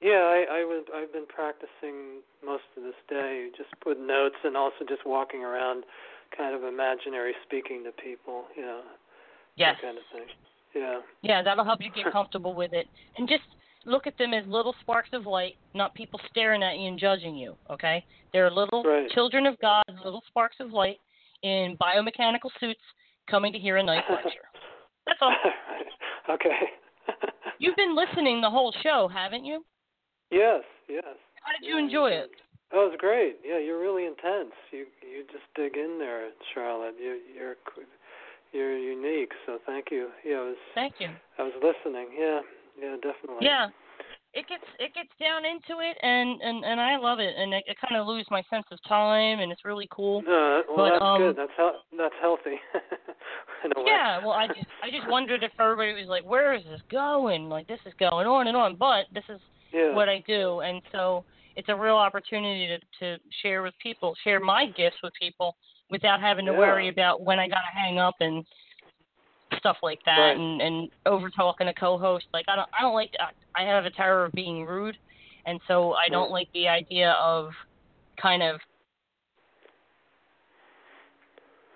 Yeah, I, I was. I've been practicing most of this day, just with notes and also just walking around, kind of imaginary speaking to people. You know, Yes. that kind of thing. Yeah. Yeah, that'll help you get comfortable with it. And just look at them as little sparks of light, not people staring at you and judging you, okay? They're little Right. children of God, little sparks of light in biomechanical suits coming to hear a nice lecture. That's all. okay. You've been listening the whole show, haven't you? Yes. Yes. How did you Yeah, enjoy it? It was great. Yeah, you're really intense. You you just dig in there, Charlotte. You you're you're unique. So thank you. Yeah, I was Thank you. I was listening. Yeah. Yeah, definitely. Yeah. It gets it gets down into it and and and I love it and I, I kind of lose my sense of time and it's really cool. No, well, But, that's um, good. That's hel- that's healthy. In a way. Yeah, well, I just I just wondered if everybody was like, where is this going? Like this is going on and on, but this is Yeah. what I do, and so it's a real opportunity to to share with people, share my gifts with people without having to Yeah. worry about when I gotta hang up and stuff like that, Right. and and over talking a co-host. Like I don't I don't like I, I have a terror of being rude, and so I don't Right. like the idea of kind of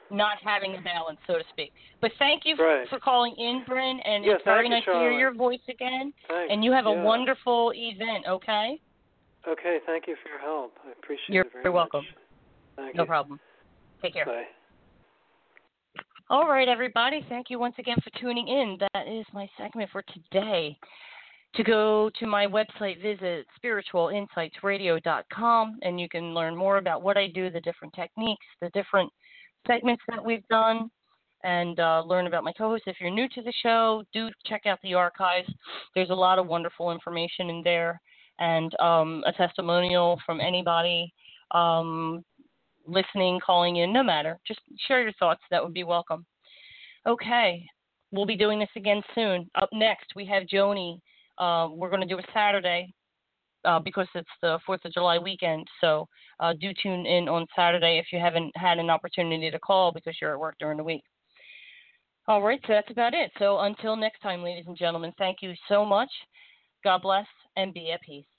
not having a balance, so to speak. But thank you Right. for calling in, Bryn, and Yeah, it's very you, nice to hear your voice again. Thanks. And you have a wonderful event, okay? Okay, thank you for your help. I appreciate it. You're it very very welcome. much. Thank No you. problem. Take care. Bye. All right, everybody. Thank you once again for tuning in. That is my segment for today. To go to my website, visit spiritualinsightsradio.com, and you can learn more about what I do, the different techniques, the different segments that we've done, and uh, learn about my co hosts. If you're new to the show, do check out the archives. There's a lot of wonderful information in there, and um, a testimonial from anybody um, listening, calling in, no matter. Just share your thoughts. That would be welcome. Okay, we'll be doing this again soon. Up next, we have Joni. Uh, we're going to do a Saturday uh, because it's the 4th of July weekend. So uh, do tune in on Saturday if you haven't had an opportunity to call because you're at work during the week. All right, so that's about it. So until next time, ladies and gentlemen, thank you so much. God bless and be at peace.